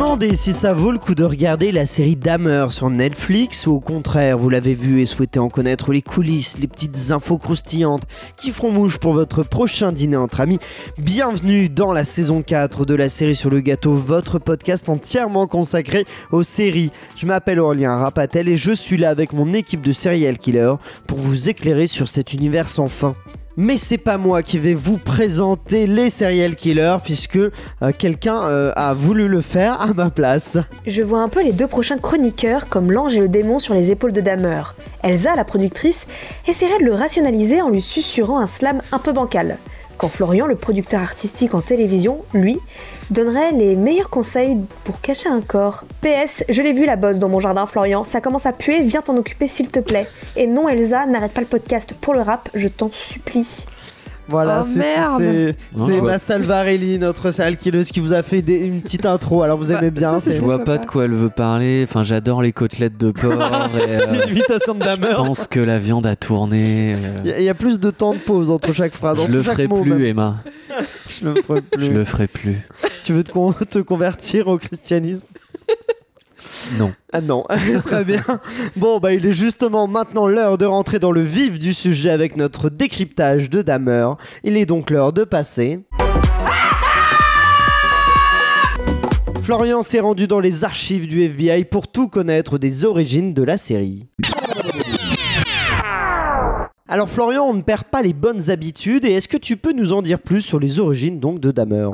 demandez si ça vaut le coup de regarder la série Dahmer sur Netflix ou au contraire vous l'avez vu et souhaitez en connaître les coulisses, les petites infos croustillantes qui feront mouche pour votre prochain dîner entre amis. Bienvenue dans la saison 4 de la série sur le gâteau, votre podcast entièrement consacré aux séries. Je m'appelle Aurélien Rapatel et je suis là avec mon équipe de serial killers pour vous éclairer sur cet univers sans fin. Mais c'est pas moi qui vais vous présenter les serial killers puisque euh, quelqu'un euh, a voulu le faire à ma place. Je vois un peu les deux prochains chroniqueurs comme l'ange et le démon sur les épaules de Dahmer. Elsa, la productrice, essaierait de le rationaliser en lui susurrant un slam un peu bancal. Quand Florian, le producteur artistique en télévision, lui, donnerait les meilleurs conseils pour cacher un corps. PS, je l'ai vu la bosse dans mon jardin, Florian, ça commence à puer, viens t'en occuper s'il te plaît. Et non, Elsa, n'arrête pas le podcast pour le rap, je t'en supplie. Voilà, Oh, c'est ma Salvarelli, notre serial killeuse, qui vous a fait des- une petite intro. Alors vous Bah, aimez bien, ça, Je vois pas de quoi elle veut parler. Enfin, j'adore les côtelettes de porc. et, euh, c'est une imitation de je pense que la viande a tourné. euh, Il y, a- il y a plus de temps de pause entre chaque phrase. je entre le ferai mot, plus, même. Emma. Je le ferai plus. Je le ferai plus. Tu veux te, con- te convertir au christianisme? Non. Ah non, très bien. Bon, bah il est justement maintenant l'heure de rentrer dans le vif du sujet avec notre décryptage de Dahmer. Il est donc l'heure de passer. Florian s'est rendu dans les archives du FBI pour tout connaître des origines de la série. Alors Florian, on ne perd pas les bonnes habitudes et est-ce que tu peux nous en dire plus sur les origines donc de Dahmer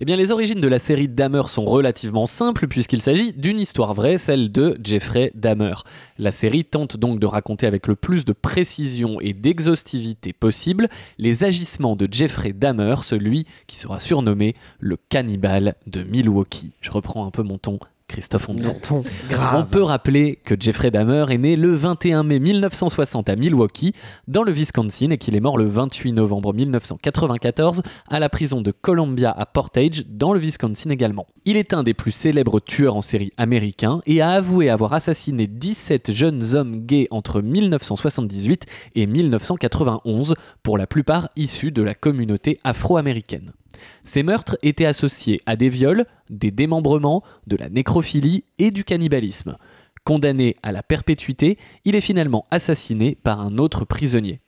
Eh bien, les origines de la série Dahmer sont relativement simples puisqu'il s'agit d'une histoire vraie, celle de Jeffrey Dahmer. La série tente donc de raconter avec le plus de précision et d'exhaustivité possible les agissements de Jeffrey Dahmer, celui qui sera surnommé le cannibale de Milwaukee. Je reprends un peu mon ton. Christophe Ondelat. On peut rappeler que Jeffrey Dahmer est né le 21 mai 1960 à Milwaukee, dans le Wisconsin, et qu'il est mort le 28 novembre 1994 à la prison de Columbia à Portage, dans le Wisconsin également. Il est un des plus célèbres tueurs en série américains et a avoué avoir assassiné 17 jeunes hommes gays entre 1978 et 1991, pour la plupart issus de la communauté afro-américaine. Ces meurtres étaient associés à des viols, des démembrements, de la nécrophilie et du cannibalisme. Condamné à la perpétuité, il est finalement assassiné par un autre prisonnier.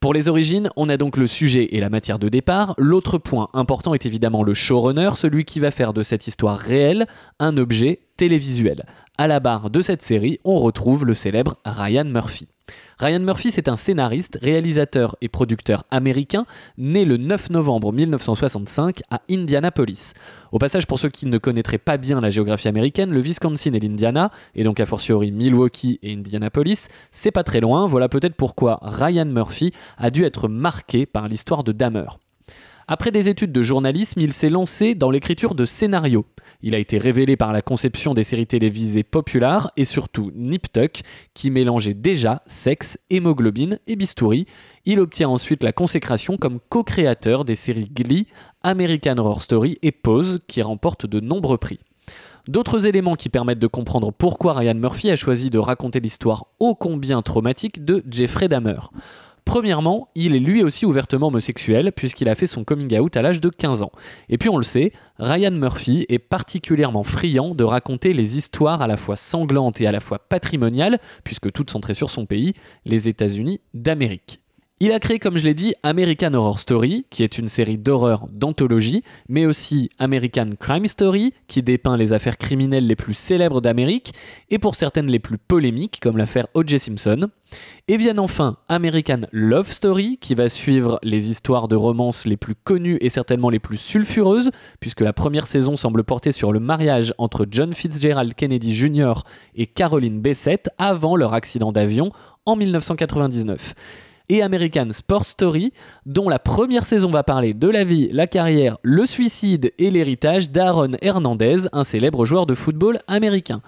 Pour les origines, on a donc le sujet et la matière de départ. L'autre point important est évidemment le showrunner, celui qui va faire de cette histoire réelle un objet télévisuel. À la barre de cette série, on retrouve le célèbre Ryan Murphy. Ryan Murphy, c'est un scénariste, réalisateur et producteur américain, né le 9 novembre 1965 à Indianapolis. Au passage, pour ceux qui ne connaîtraient pas bien la géographie américaine, le Wisconsin et l'Indiana, et donc a fortiori Milwaukee et Indianapolis, c'est pas très loin, voilà peut-être pourquoi Ryan Murphy a dû être marqué par l'histoire de Dahmer. Après des études de journalisme, il s'est lancé dans l'écriture de scénarios. Il a été révélé par la conception des séries télévisées populaires et surtout Nip Tuck, qui mélangeait déjà sexe, hémoglobine et bistouri. Il obtient ensuite la consécration comme co-créateur des séries Glee, American Horror Story et Pose, qui remportent de nombreux prix. D'autres éléments qui permettent de comprendre pourquoi Ryan Murphy a choisi de raconter l'histoire ô combien traumatique de Jeffrey Dahmer. Premièrement, il est lui aussi ouvertement homosexuel puisqu'il a fait son coming out à l'âge de 15 ans. Et puis on le sait, Ryan Murphy est particulièrement friand de raconter les histoires à la fois sanglantes et à la fois patrimoniales, puisque toutes centrées sur son pays, les États-Unis d'Amérique. Il a créé, comme je l'ai dit, American Horror Story, qui est une série d'horreur d'anthologie, mais aussi American Crime Story, qui dépeint les affaires criminelles les plus célèbres d'Amérique, et pour certaines les plus polémiques, comme l'affaire O.J. Simpson. Et viennent enfin American Love Story, qui va suivre les histoires de romance les plus connues et certainement les plus sulfureuses, puisque la première saison semble porter sur le mariage entre John Fitzgerald Kennedy Jr. et Caroline Bessette avant leur accident d'avion en 1999 et American Sports Story, dont la première saison va parler de la vie, la carrière, le suicide et l'héritage d'Aaron Hernandez, un célèbre joueur de football américain.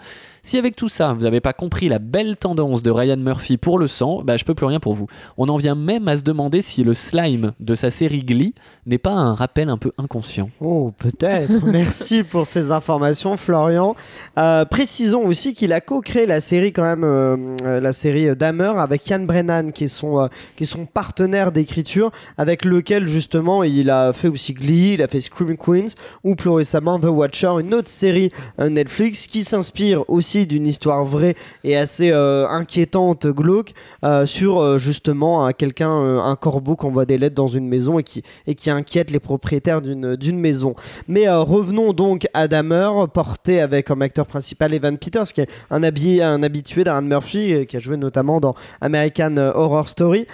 Si avec tout ça, vous n'avez pas compris la belle tendance de Ryan Murphy pour le sang, bah, je peux plus rien pour vous. On en vient même à se demander si le slime de sa série Glee n'est pas un rappel un peu inconscient. Oh, peut-être. Merci pour ces informations, Florian. Euh, précisons aussi qu'il a co-créé la série quand même, euh, euh, la série Dahmer avec Ian Brennan, qui est son, euh, qui est son partenaire d'écriture, avec lequel justement il a fait aussi Glee, il a fait Scream Queens, ou plus récemment The Watcher, une autre série Netflix qui s'inspire aussi d'une histoire vraie et assez euh, inquiétante, glauque, euh, sur euh, justement un- quelqu'un, un corbeau qui envoie des lettres dans une maison et qui, et qui inquiète les propriétaires d'une maison. Mais revenons donc à Dahmer, porté avec comme acteur principal Evan Peters, qui est un, habi- un habitué d'Aaron Murphy, qui a joué notamment dans American Horror Story.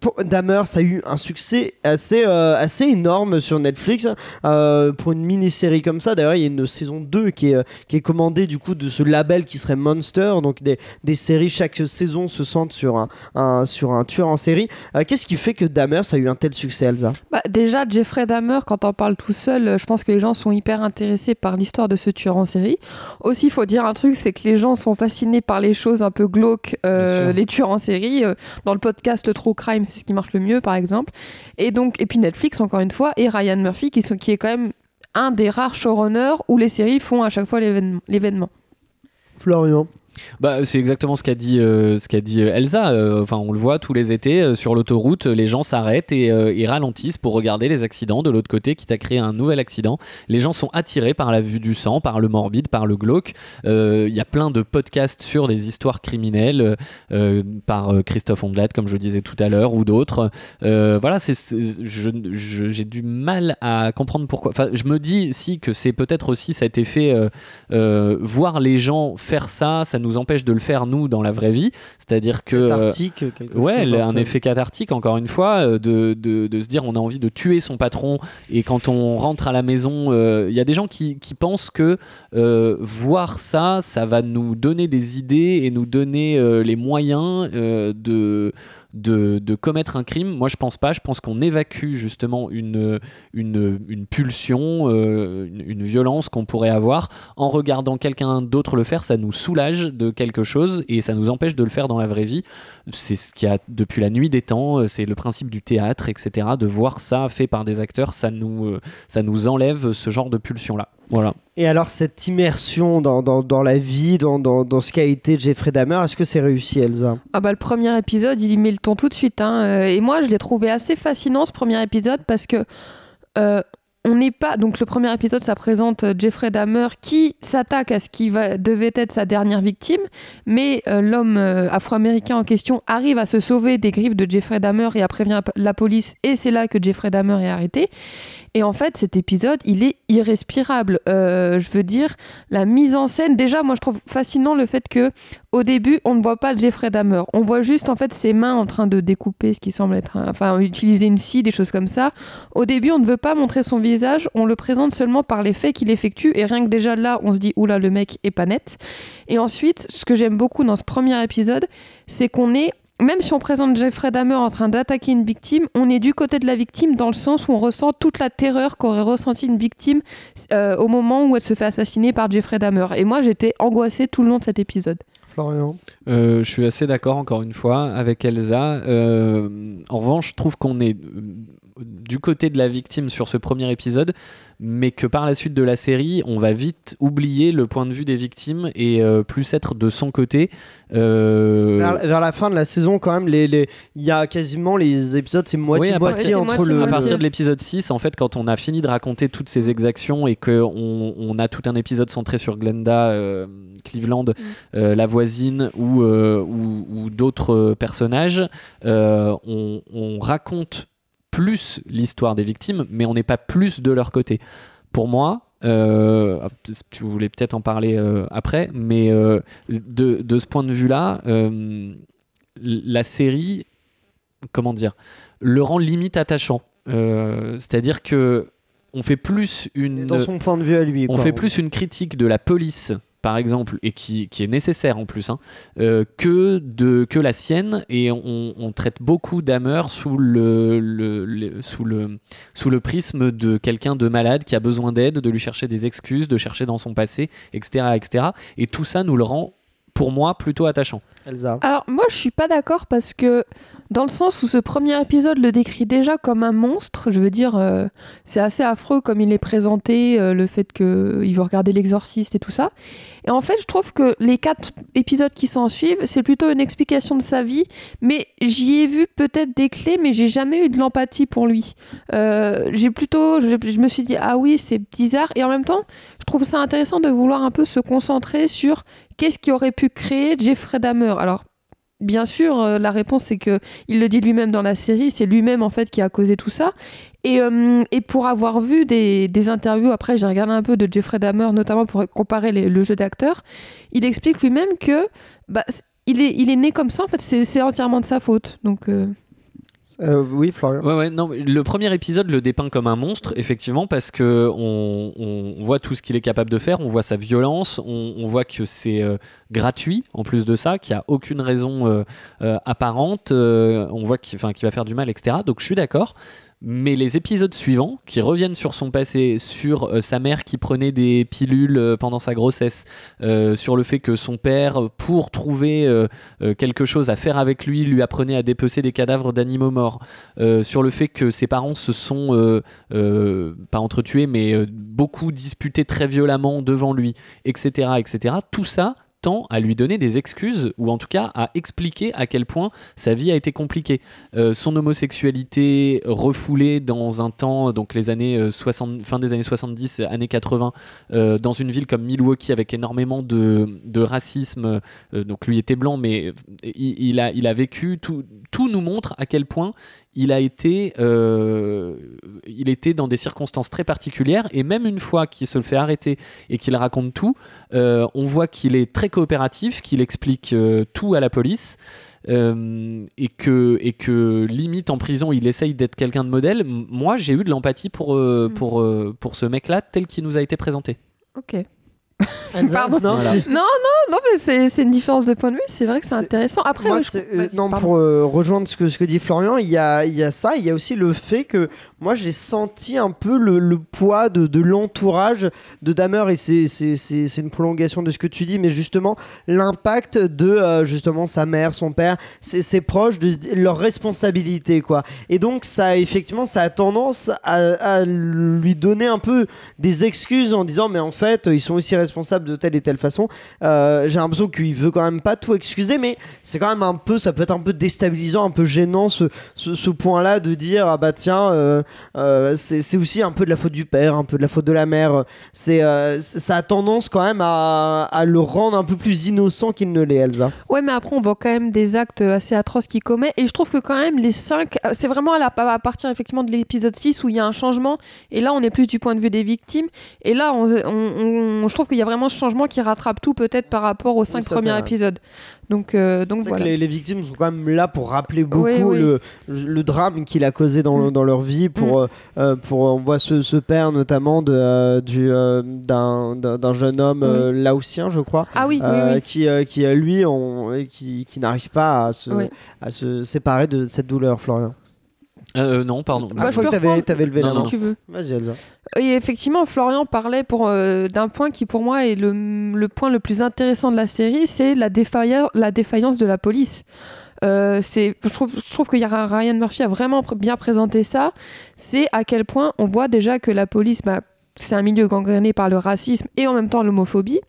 Pour Dahmer, ça a eu un succès assez, assez énorme sur Netflix. Euh, pour une mini-série comme ça, d'ailleurs, il y a une saison 2 qui est, qui est commandée du coup de ce label qui serait Monster, donc des, des séries, chaque saison se centre sur un, un- sur un tueur en série. Euh, Qu'est-ce qui fait que Dahmer, ça a eu un tel succès, Elsa? Bah, déjà, Jeffrey Dahmer, quand on parle tout seul, euh, je pense que les gens sont hyper intéressés par l'histoire de ce tueur en série. Aussi, il faut dire un truc, c'est que les gens sont fascinés par les choses un peu glauques, euh, les tueurs en série. Dans le podcast le True Crime, c'est ce qui marche le mieux, par exemple. Et donc, et puis Netflix, encore une fois, et Ryan Murphy, qui, sont, qui est quand même un des rares showrunners où les séries font à chaque fois l'événement. Florian Bah, c'est exactement ce qu'a dit, euh, euh, Elsa. Euh, Enfin, on le voit tous les étés sur l'autoroute, les gens s'arrêtent et, ralentissent pour regarder les accidents de l'autre côté, quitte à créer un nouvel accident. Les gens sont attirés par la vue du sang, par le morbide, par le glauque. Il y a plein de podcasts sur des histoires criminelles par Christophe Ondelat, comme je disais tout à l'heure, ou d'autres. Voilà, j'ai du mal à comprendre pourquoi. Enfin, je me dis si que c'est peut-être aussi cet effet voir les gens faire ça, ça nous empêche de le faire nous dans la vraie vie. C'est-à-dire que euh, Cathartique, quelque Ouais, chose un effet cathartique, encore une fois, euh, de, de, de se dire on a envie de tuer son patron et quand on rentre à la maison, euh, il y a des gens qui, qui pensent que euh, voir ça, ça va nous donner des idées et nous donner euh, les moyens de, de, commettre un crime. Moi, je pense pas. Je pense qu'on évacue justement une, pulsion, euh, une, une violence qu'on pourrait avoir en regardant quelqu'un d'autre le faire. Ça nous soulage de quelque chose et ça nous empêche de le faire dans la vraie vie. C'est ce qu'il y a depuis la nuit des temps. euh, C'est le principe du théâtre, etc. De voir ça fait par des acteurs, ça nous, euh, ça nous enlève ce genre de pulsion-là. Voilà. Et alors, cette immersion dans, dans, dans la vie, dans, dans, dans ce qu'a été Jeffrey Dahmer, est-ce que c'est réussi, Elsa? Ah bah le premier épisode, il y met le ton tout de suite. hein. Euh, Et moi, je l'ai trouvé assez fascinant ce premier épisode parce que euh, on n'est pas. Donc le premier épisode, ça présente euh, Jeffrey Dahmer qui s'attaque à ce qui va, devait être sa dernière victime, mais euh, l'homme euh, afro-américain en question arrive à se sauver des griffes de Jeffrey Dahmer et à prévenir la police. Et c'est là que Jeffrey Dahmer est arrêté. Et en fait, cet épisode, il est irrespirable. Euh, je veux dire, la mise en scène, déjà, moi, je trouve fascinant le fait que au début, on ne voit pas Jeffrey Dahmer. On voit juste en fait ses mains en train de découper ce qui semble être, enfin, utiliser une scie, des choses comme ça. Au début, on ne veut pas montrer son visage. On le présente seulement par les faits qu'il effectue. Et rien que déjà là, on se dit oula, le mec est pas net. Et ensuite, ce que j'aime beaucoup dans ce premier épisode, c'est qu'on est même si on présente Jeffrey Dahmer en train d'attaquer une victime, on est du côté de la victime dans le sens où on ressent toute la terreur qu'aurait ressenti une victime euh, au moment où elle se fait assassiner par Jeffrey Dahmer. Et moi, j'étais angoissée tout le long de cet épisode. Florian Euh, je suis assez d'accord encore une fois avec Elsa. Euh, en revanche, je trouve qu'on est du côté de la victime sur ce premier épisode, mais que par la suite de la série, on va vite oublier le point de vue des victimes et euh, plus être de son côté. Euh, vers, vers la fin de la saison, quand même, les- les- il y a quasiment les épisodes, c'est moitié-moitié entre le. à partir de l'épisode 6, en fait, quand on a fini de raconter toutes ces exactions et qu'on on a tout un épisode centré sur Glenda euh, Cleveland, euh, la voisine ou, euh, ou, ou d'autres personnages, euh, on, on raconte plus l'histoire des victimes, mais on n'est pas plus de leur côté. Pour moi, euh, tu voulais peut-être en parler euh, après, mais euh, de, de ce point de vue-là, euh, la série, comment dire, le rend limite attachant. C'est-à-dire que on fait plus une, Dans son point de vue à lui. on quoi. fait plus une critique de la police par exemple, et qui, qui est nécessaire en plus, hein, euh, que, de, que la sienne. Et on, traite beaucoup Dahmer sous le, le- le- sous, le, sous le prisme de quelqu'un de malade qui a besoin d'aide, de lui chercher des excuses, de chercher dans son passé, etc., etc. Et tout ça nous le rend, pour moi, plutôt attachant. Elsa. Alors moi je suis pas d'accord parce que dans le sens où ce premier épisode le décrit déjà comme un monstre, je veux dire euh, c'est assez affreux comme il est présenté, euh, le fait qu'il veut regarder l'exorciste et tout ça. Et en fait je trouve que les quatre épisodes qui s'en suivent c'est plutôt une explication de sa vie, mais j'y ai vu peut-être des clés mais j'ai jamais eu de l'empathie pour lui. Euh, j'ai plutôt, je, je me suis dit ah oui c'est bizarre et en même temps je trouve ça intéressant de vouloir un peu se concentrer sur qu'est-ce qui aurait pu créer Jeffrey Dahmer? Alors, bien sûr, euh, la réponse c'est que il le dit lui-même dans la série, c'est lui-même en fait qui a causé tout ça. Et, euh, pour avoir vu des, interviews, après j'ai regardé un peu de Jeffrey Dahmer, notamment pour comparer les- le jeu d'acteur, il explique lui-même que bah, il, est, né comme ça, en fait, c'est c'est entièrement de sa faute. Donc, euh, Euh, oui, Florian. Non, le premier épisode le dépeint comme un monstre, effectivement, parce que on, voit tout ce qu'il est capable de faire, on voit sa violence, on, voit que c'est euh, gratuit en plus de ça, qu'il n'y a aucune raison euh, apparente, on voit qu'il va faire du mal, etc. Donc je suis d'accord. Mais les épisodes suivants, qui reviennent sur son passé, sur euh, sa mère qui prenait des pilules euh, pendant sa grossesse, euh, sur le fait que son père, pour trouver quelque chose à faire avec lui, lui apprenait à dépecer des cadavres d'animaux morts, sur le fait que ses parents se sont, pas entretués, mais beaucoup disputés très violemment devant lui, etc., etc. Tout ça tend à lui donner des excuses, ou en tout cas à expliquer à quel point sa vie a été compliquée. Euh, son homosexualité refoulée dans un temps, donc les années euh, 60, fin des années 70, années 80, euh, dans une ville comme Milwaukee avec énormément de, racisme. euh, donc lui était blanc, mais il, il a, il a vécu, tout, tout nous montre à quel point il a été, euh, il était dans des circonstances très particulières et même une fois qu'il se le fait arrêter et qu'il raconte tout, euh, on voit qu'il est très coopératif, qu'il explique euh, tout à la police euh, et que et que limite en prison il essaye d'être quelqu'un de modèle. Moi j'ai eu de l'empathie pour euh, Mm. pour euh, pour ce mec-là tel qu'il nous a été présenté. ok. Pardon. non, Voilà. tu- Non, mais c'est c'est une différence de point de vue, c'est vrai que c'est C'est- intéressant. Après, Moi, ouais, je- c'est- euh, non, pardon. pour euh, rejoindre ce que, ce que dit Florian, il y a, il y a ça, il y a aussi le fait que moi j'ai senti un peu le, poids de, de l'entourage de Dahmer et c'est- une prolongation de ce que tu dis, mais justement l'impact de euh, justement sa mère, son père, ses, proches, de se- leur responsabilité quoi. Et donc ça effectivement ça a tendance à, lui donner un peu des excuses en disant mais en fait ils sont aussi responsables de telle et telle façon. Euh, j'ai l'impression qu'il veut quand même pas tout excuser, mais c'est quand même un peu, ça peut être un peu déstabilisant, un peu gênant ce, ce, ce point-là de dire ah bah tiens, euh, euh, c'est aussi un peu de la faute du père, un peu de la faute de la mère. C'est euh, ça a tendance quand même à, à le rendre un peu plus innocent qu'il ne l'est, Elsa. Ouais, mais après, on voit quand même des actes assez atroces qu'il commet. Et je trouve que quand même, les cinq. euh, C'est vraiment à, la- à partir effectivement de l'épisode 6 où il y a un changement. Et là, on est plus du point de vue des victimes. Et là, on, on- on- je trouve qu'il y a vraiment ce changement qui rattrape tout, peut-être par rapport aux cinq ça, c'est premiers épisodes. Donc, euh, donc voilà. que les, les victimes sont quand même là pour rappeler beaucoup Oui, oui. Le, le drame qu'il a causé dans, Mm. dans leur vie. Pour, euh, euh, pour, on voit ce, ce père notamment de, euh, du, d'un, d'un jeune homme euh, laotien, je crois. Ah oui, qui, qui lui, on, qui, qui n'arrive pas à se, à se séparer de cette douleur, Florian. Euh, non, pardon. Ah, Bah, je je crois peux que t'avais, t'avais levé la si main. tu veux. Vas-y, Elsa. Et effectivement, Florian parlait pour euh, d'un point qui pour moi est le, le point le plus intéressant de la série, c'est la, défailla- la défaillance de la police. Euh, c'est, je trouve, je trouve que y a- Ryan Murphy a vraiment pr- bien présenté ça. C'est à quel point on voit déjà que la police, bah, c'est un milieu gangréné par le racisme et en même temps l'homophobie.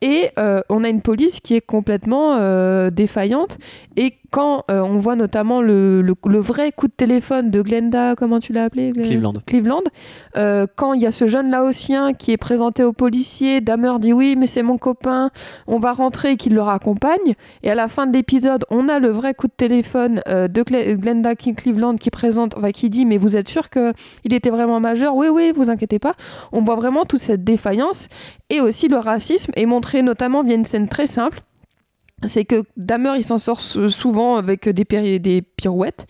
Et euh, on a une police qui est complètement euh, défaillante. Et quand euh, on voit notamment le, le- le vrai coup de téléphone de Glenda, comment tu l'as appelé Glenda Cleveland. Cleveland, euh, quand il y a ce jeune laotien qui est présenté au policier, Damer dit oui mais c'est mon copain, on va rentrer et qu'il le raccompagne, et à la fin de l'épisode on a le vrai coup de téléphone euh, de Gle- Glenda King Cleveland qui présente, enfin, qui dit mais vous êtes sûr que il était vraiment majeur? Oui oui vous inquiétez pas, on voit vraiment toute cette défaillance et aussi le racisme est montré notamment via une scène très simple c'est que Damer il s'en sort sou- souvent avec des, des pirouettes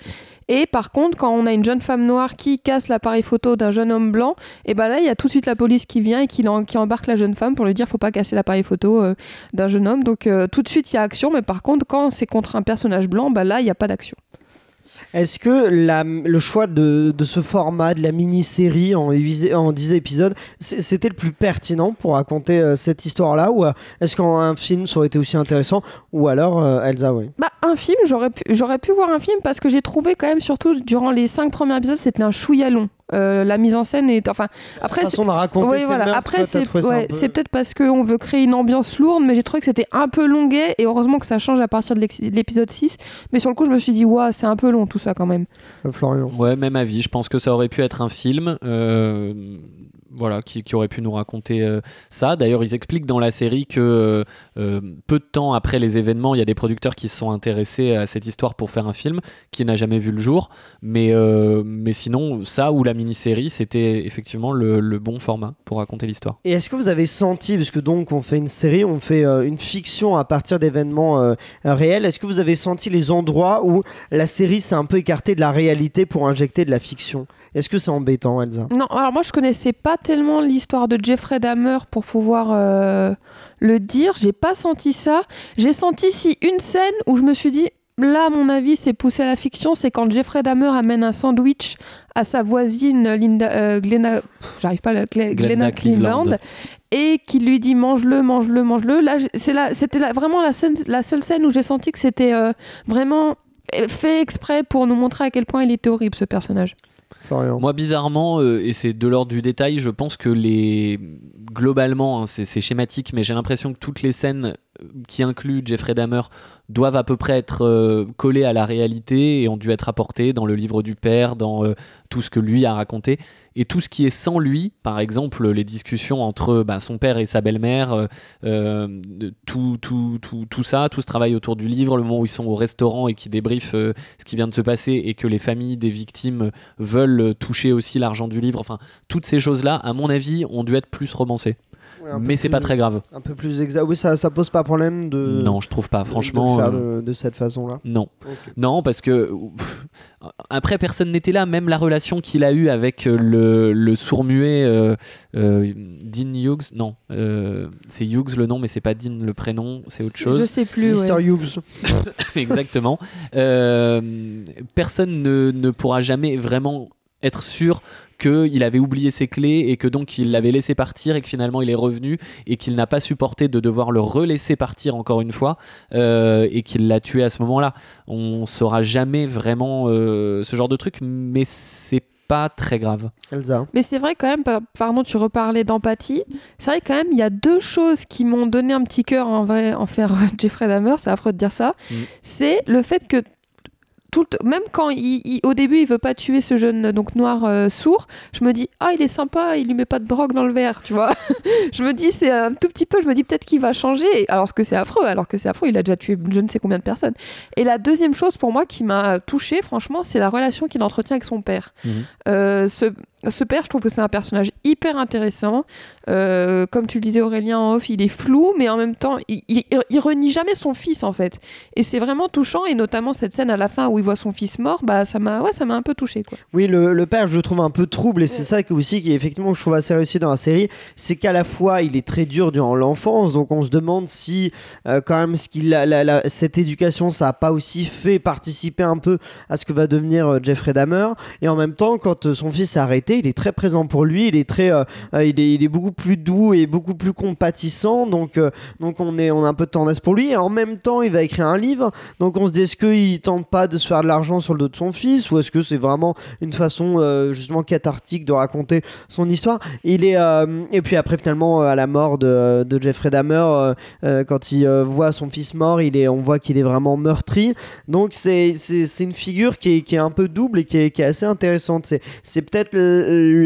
Et par contre, quand on a une jeune femme noire qui casse l'appareil photo d'un jeune homme blanc, et ben là, il y a tout de suite la police qui vient et qui, embarque la jeune femme pour lui dire faut pas casser l'appareil photo euh, d'un jeune homme. Donc euh, tout de suite, il y a action, mais par contre, quand c'est contre un personnage blanc, bah là, il n'y a pas d'action. Est-ce que le choix de, ce format, de la mini-série en, en 10 épisodes, c'était le plus pertinent pour raconter euh, cette histoire-là Ou euh, est-ce qu'un film, ça aurait été aussi intéressant Ou alors, euh, Elsa, oui? Bah, Un film, j'aurais pu, pu voir un film parce que j'ai trouvé quand même, surtout durant les 5 premiers épisodes, c'était un chouïa long. Euh, la mise en scène est enfin après façon de raconter voilà. après c'est peut-être parce qu'on veut créer une ambiance lourde mais j'ai trouvé que c'était un peu longuet et heureusement que ça change à partir de l'épisode 6 mais sur le coup je me suis dit waouh c'est un peu long tout ça quand même. Euh, Florian. Ouais même avis. Je pense que ça aurait pu être un film euh, voilà, qui, aurait pu nous raconter euh, ça. D'ailleurs, ils expliquent dans la série que euh, euh, peu de temps après les événements, il y a des producteurs qui se sont intéressés à cette histoire pour faire un film qui n'a jamais vu le jour. Mais, mais sinon, ça ou la mini-série, c'était effectivement le, bon format pour raconter l'histoire. Et est-ce que vous avez senti, parce que donc on fait une série, on fait une fiction à partir d'événements réels, est-ce que vous avez senti les endroits où la série s'est un peu écartée de la réalité pour injecter de la fiction? Est-ce que c'est embêtant, Elsa? Non, alors moi je connaissais pas tellement l'histoire de Jeffrey Dahmer pour pouvoir euh, le dire. J'ai pas senti ça. J'ai senti si une scène où je me suis dit là, à mon avis, c'est poussé à la fiction, c'est quand Jeffrey Dahmer amène un sandwich à sa voisine Linda, euh, Glenna, j'arrive pas, Glenna, Cleveland, et qui lui dit mange-le, mange-le, mange-le. Là, c'est là, c'était vraiment la, scène, la seule scène où j'ai senti que c'était euh, vraiment fait exprès pour nous montrer à quel point il était horrible ce personnage. Moi, bizarrement, euh, et c'est de l'ordre du détail, je pense que les. Globalement, hein, c'est schématique, mais j'ai l'impression que toutes les scènes qui incluent Jeffrey Dahmer doivent à peu près être euh, collées à la réalité et ont dû être apportées dans le livre du père, dans euh, tout ce que lui a raconté. Et tout ce qui est sans lui, par exemple les discussions entre bah, son père et sa belle-mère, euh, tout, tout, tout, tout, ça, tout ce travail autour du livre, le moment où ils sont au restaurant et qui débriefent ce qui vient de se passer et que les familles des victimes veulent toucher aussi l'argent du livre, enfin toutes ces choses-là, à mon avis, ont dû être plus romancées mais c'est pas très grave. Un peu plus exact. Oui, ça, ça pose pas problème de. Non, je trouve pas, franchement. De, faire euh, de, cette façon-là. Non. Non, parce que. après, personne n'était là. Même la relation qu'il a eue avec euh, le, le sourd-muet euh, Dean Hughes. Non, c'est Hughes le nom, mais c'est pas Dean le prénom, c'est autre chose. Je sais plus. Mr. Hughes. Exactement. personne ne, ne pourra jamais vraiment être sûr qu'il avait oublié ses clés et que donc il l'avait laissé partir et que finalement il est revenu et qu'il n'a pas supporté de devoir le relaisser partir encore une fois euh, et qu'il l'a tué à ce moment-là. On saura jamais vraiment euh, ce genre de truc, mais c'est pas très grave. Elsa. Mais c'est vrai quand même, pardon, tu reparlais d'empathie. C'est vrai quand même, il y a deux choses qui m'ont donné un petit cœur en vrai en faire Jeffrey Dahmer, c'est affreux de dire ça. Mm. C'est le fait que même quand il, au début il veut pas tuer ce jeune donc noir euh, sourd, je me dis ah il est sympa, il lui met pas de drogue dans le verre, tu vois. je me dis c'est un tout petit peu, je me dis peut-être qu'il va changer. Alors que c'est affreux, alors que c'est affreux, il a déjà tué je ne sais combien de personnes. Et la deuxième chose pour moi qui m'a touché franchement, c'est la relation qu'il entretient avec son père. Mhm. Euh, ce, ce père, je trouve que c'est un personnage hyper intéressant. Euh, comme tu le disais Aurélien en off, il est flou, mais en même temps, il, il, renie jamais son fils en fait. Et c'est vraiment touchant, et notamment cette scène à la fin où il voit son fils mort, bah ça m'a, ouais, ça m'a un peu touché quoi. Oui, le, le, père, je le trouve un peu trouble, et c'est ça qui aussi qui effectivement je trouve assez réussi dans la série, c'est qu'à la fois il est très dur durant l'enfance, donc on se demande si euh, quand même ce qu'il, cette éducation, ça a pas aussi fait participer un peu à ce que va devenir euh, Jeffrey Dahmer, et en même temps quand son fils s'est arrêté, il est très présent pour lui, il est très, il est, il est beaucoup plus doux et beaucoup plus compatissant. Donc, euh, donc on, est, on a un peu de tendresse pour lui. En même temps, il va écrire un livre. Donc on se dit, est-ce qu'il tente pas de se faire de l'argent sur le dos de son fils ou est-ce que c'est vraiment une façon euh, justement cathartique de raconter son histoire? Il est, euh, Et puis après, finalement, à la mort de, Jeffrey Dahmer, quand il voit son fils mort, il est, on voit qu'il est vraiment meurtri. Donc c'est une figure qui est, qui est, un peu double et qui est, qui est assez intéressante. C'est peut-être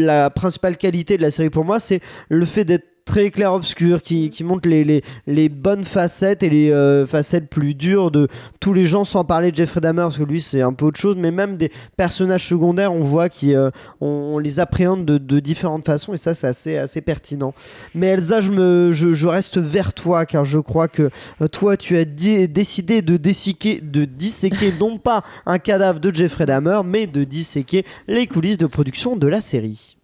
la principale qualité de la série pour moi, c'est le fait d'être très clair-obscur, qui, qui montre les, bonnes facettes et les euh, facettes plus dures de tous les gens, sans parler de Jeffrey Dahmer, parce que lui c'est un peu autre chose, mais même des personnages secondaires, on voit qu'on on les appréhende de, différentes façons, et ça c'est assez, pertinent. Mais Elsa, je, reste vers toi, car je crois que toi tu as décidé de, disséquer, de disséquer non pas un cadavre de Jeffrey Dahmer, mais de disséquer les coulisses de production de la série.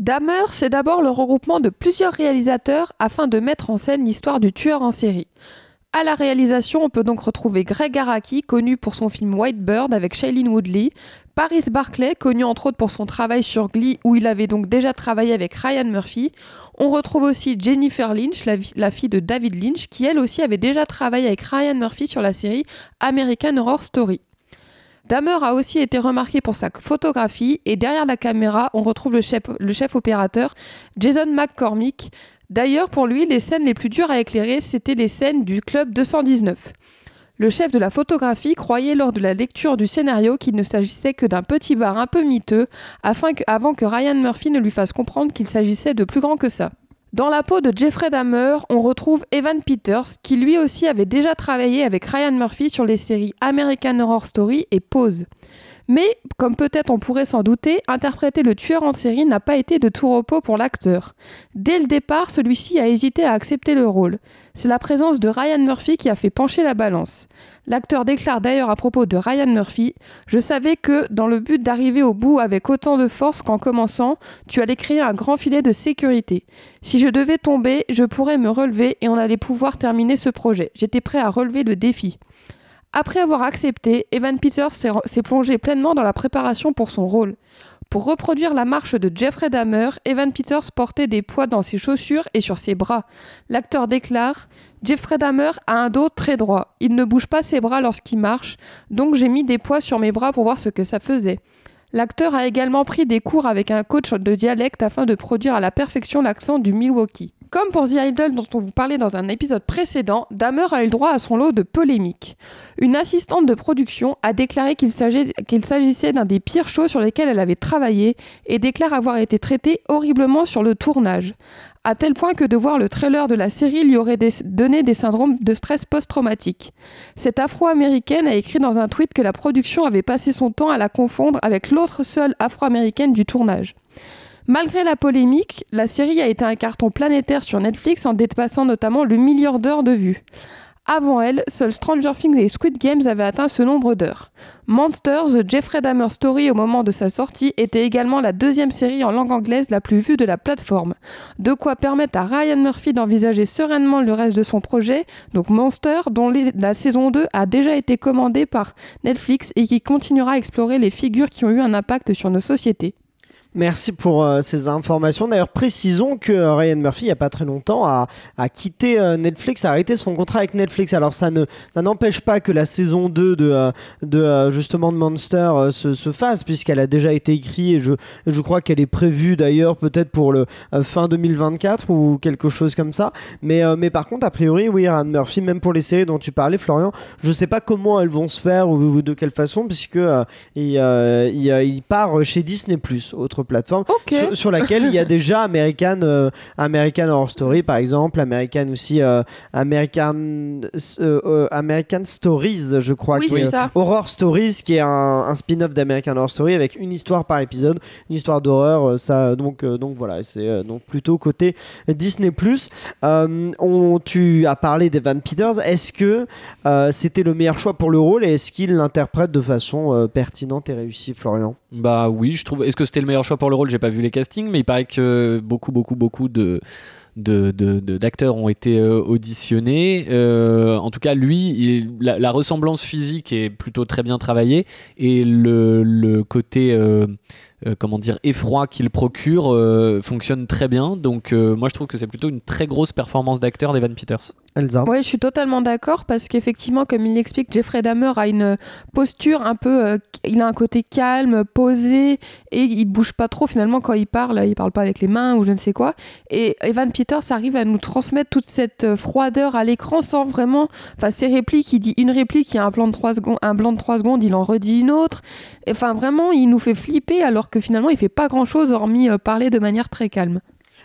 Dahmer, c'est d'abord le regroupement de plusieurs réalisateurs afin de mettre en scène l'histoire du tueur en série. À la réalisation, on peut donc retrouver Greg Araki, connu pour son film White Bird avec Shailene Woodley, Paris Barclay, connu entre autres pour son travail sur Glee, où il avait donc déjà travaillé avec Ryan Murphy. On retrouve aussi Jennifer Lynch, la, la, fille de David Lynch, qui elle aussi avait déjà travaillé avec Ryan Murphy sur la série American Horror Story. Dahmer a aussi été remarqué pour sa photographie et derrière la caméra, on retrouve le chef, opérateur Jason McCormick. D'ailleurs, pour lui, les scènes les plus dures à éclairer, c'était les scènes du club 219. Le chef de la photographie croyait lors de la lecture du scénario qu'il ne s'agissait que d'un petit bar un peu miteux, avant que Ryan Murphy ne lui fasse comprendre qu'il s'agissait de plus grand que ça. Dans la peau de Jeffrey Dahmer, on retrouve Evan Peters, qui lui aussi avait déjà travaillé avec Ryan Murphy sur les séries American Horror Story et Pose. Mais, comme peut-être on pourrait s'en douter, interpréter le tueur en série n'a pas été de tout repos pour l'acteur. Dès le départ, celui-ci a hésité à accepter le rôle. C'est la présence de Ryan Murphy qui a fait pencher la balance. L'acteur déclare d'ailleurs à propos de Ryan Murphy Je savais que, dans le but d'arriver au bout avec autant de force qu'en commençant, tu allais créer un grand filet de sécurité. Si je devais tomber, je pourrais me relever et on allait pouvoir terminer ce projet. J'étais prêt à relever le défi. Après avoir accepté, Evan Peters s'est plongé pleinement dans la préparation pour son rôle. Pour reproduire la marche de Jeffrey Dahmer, Evan Peters portait des poids dans ses chaussures et sur ses bras. L'acteur déclare Jeffrey Dahmer a un dos très droit. Il ne bouge pas ses bras lorsqu'il marche, donc j'ai mis des poids sur mes bras pour voir ce que ça faisait. L'acteur a également pris des cours avec un coach de dialecte afin de produire à la perfection l'accent du Milwaukee. Comme pour The Idol dont on vous parlait dans un épisode précédent, Dahmer a eu le droit à son lot de polémiques. Une assistante de production a déclaré qu'il s'agissait d'un des pires shows sur lesquels elle avait travaillé et déclare avoir été traitée horriblement sur le tournage. À tel point que de voir le trailer de la série lui aurait donné des syndromes de stress post-traumatique. Cette afro-américaine a écrit dans un tweet que la production avait passé son temps à la confondre avec l'autre seule afro-américaine du tournage. Malgré la polémique, la série a été un carton planétaire sur Netflix en dépassant notamment le milliard d'heures de vues. Avant elle, seuls Stranger Things et Squid Games avaient atteint ce nombre d'heures. Monsters, The Jeffrey Dahmer Story au moment de sa sortie était également la deuxième série en langue anglaise la plus vue de la plateforme. De quoi permettre à Ryan Murphy d'envisager sereinement le reste de son projet, donc Monster, dont la saison 2 a déjà été commandée par Netflix et qui continuera à explorer les figures qui ont eu un impact sur nos sociétés. Merci pour euh, ces informations. D'ailleurs, précisons que euh, Ryan Murphy, il n'y a pas très longtemps, a, quitté euh, Netflix, a arrêté son contrat avec Netflix. Alors, ça ne n'empêche pas que la saison 2 de, justement de Monster se, se, fasse, puisqu'elle a déjà été écrite et je, je crois qu'elle est prévue d'ailleurs peut-être pour le fin 2024 ou quelque chose comme ça. Mais, mais par contre, a priori, oui, Ryan Murphy, même pour les séries dont tu parlais, Florian, je ne sais pas comment elles vont se faire ou, de quelle façon, puisque il, il, part chez Disney+, autre plateforme sur, laquelle il y a déjà American, euh, American Horror Story par exemple, American aussi euh, American, euh, American Stories, je crois. Oui, c'est ça. Horror Stories, qui est un, spin-off d'American Horror Story avec une histoire par épisode, une histoire d'horreur. ça, donc, donc voilà, c'est donc plutôt côté Disney+. on, tu as parlé d'Evan Peters. Est-ce que c'était le meilleur choix pour le rôle et est-ce qu'il l'interprète de façon pertinente et réussie, Florian? Bah oui, je trouve. Est-ce que c'était le meilleur choix pour le rôle, j'ai pas vu les castings, mais il paraît que beaucoup, beaucoup, beaucoup de d'acteurs ont été euh, auditionnés. Euh, en tout cas, lui, la, ressemblance physique est plutôt très bien travaillée et le, côté, euh, comment dire, effroi qu'il procure fonctionne très bien. Donc, moi, je trouve que c'est plutôt une très grosse performance d'acteur d'Evan Peters. Oui, je suis totalement d'accord parce qu'effectivement, comme il l'explique, Jeffrey Dahmer a une posture un peu. Euh, il a un côté calme, posé et il bouge pas trop finalement quand il parle. Il parle pas avec les mains ou je ne sais quoi. Et Evan Peters arrive à nous transmettre toute cette euh, froideur à l'écran sans vraiment. Enfin, ses répliques, il dit une réplique, il y a un plan de 3 secondes, un blanc de 3 secondes, il en redit une autre. Enfin, vraiment, il nous fait flipper alors que finalement, il fait pas grand chose hormis euh, parler de manière très calme.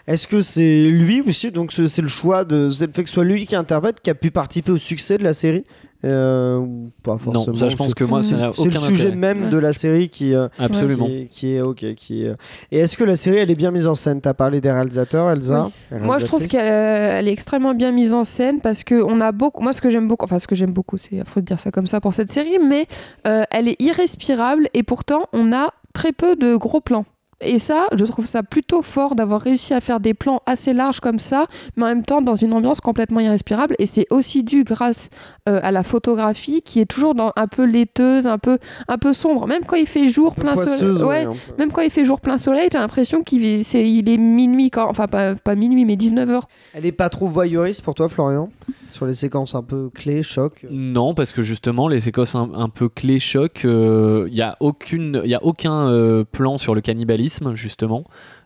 Est-ce que c'est lui aussi, donc c'est le choix de, c'est le fait que ce soit lui qui interprète, qui a pu participer au succès de la série euh, ou pas forcément Non, ça je pense que moi, c'est le sujet intérêt. même de la série qui, euh, Absolument. qui, est, qui est ok. Qui est... Et est-ce que la série elle est bien mise en scène? T'as parlé des réalisateurs, Elsa Moi, je trouve qu'elle euh, elle est extrêmement bien mise en scène parce que on a beaucoup. Moi, ce que j'aime beaucoup, enfin, ce que j'aime beaucoup, c'est affreux de dire ça comme ça pour cette série, mais euh, elle est irrespirable et pourtant, on a très peu de gros plans. Et ça, je trouve ça plutôt fort d'avoir réussi à faire des plans assez larges comme ça, mais en même temps dans une ambiance complètement irrespirable. Et c'est aussi dû grâce euh, à la photographie qui est toujours dans, un peu laiteuse, un peu, un peu sombre. Même quand il fait jour plein poisseuse, soleil, ouais, ouais, même quand il fait jour plein soleil, j'ai l'impression qu'il est, c'est- il est minuit, quand, enfin pas, pas minuit, mais 19h. Elle est pas trop voyeuriste pour toi, Florian? Sur les séquences un peu clés, choc Non, parce que justement, les séquences un, un peu clés choc, il n'y a, aucune- y a aucun euh, plan sur le cannibalisme, justement.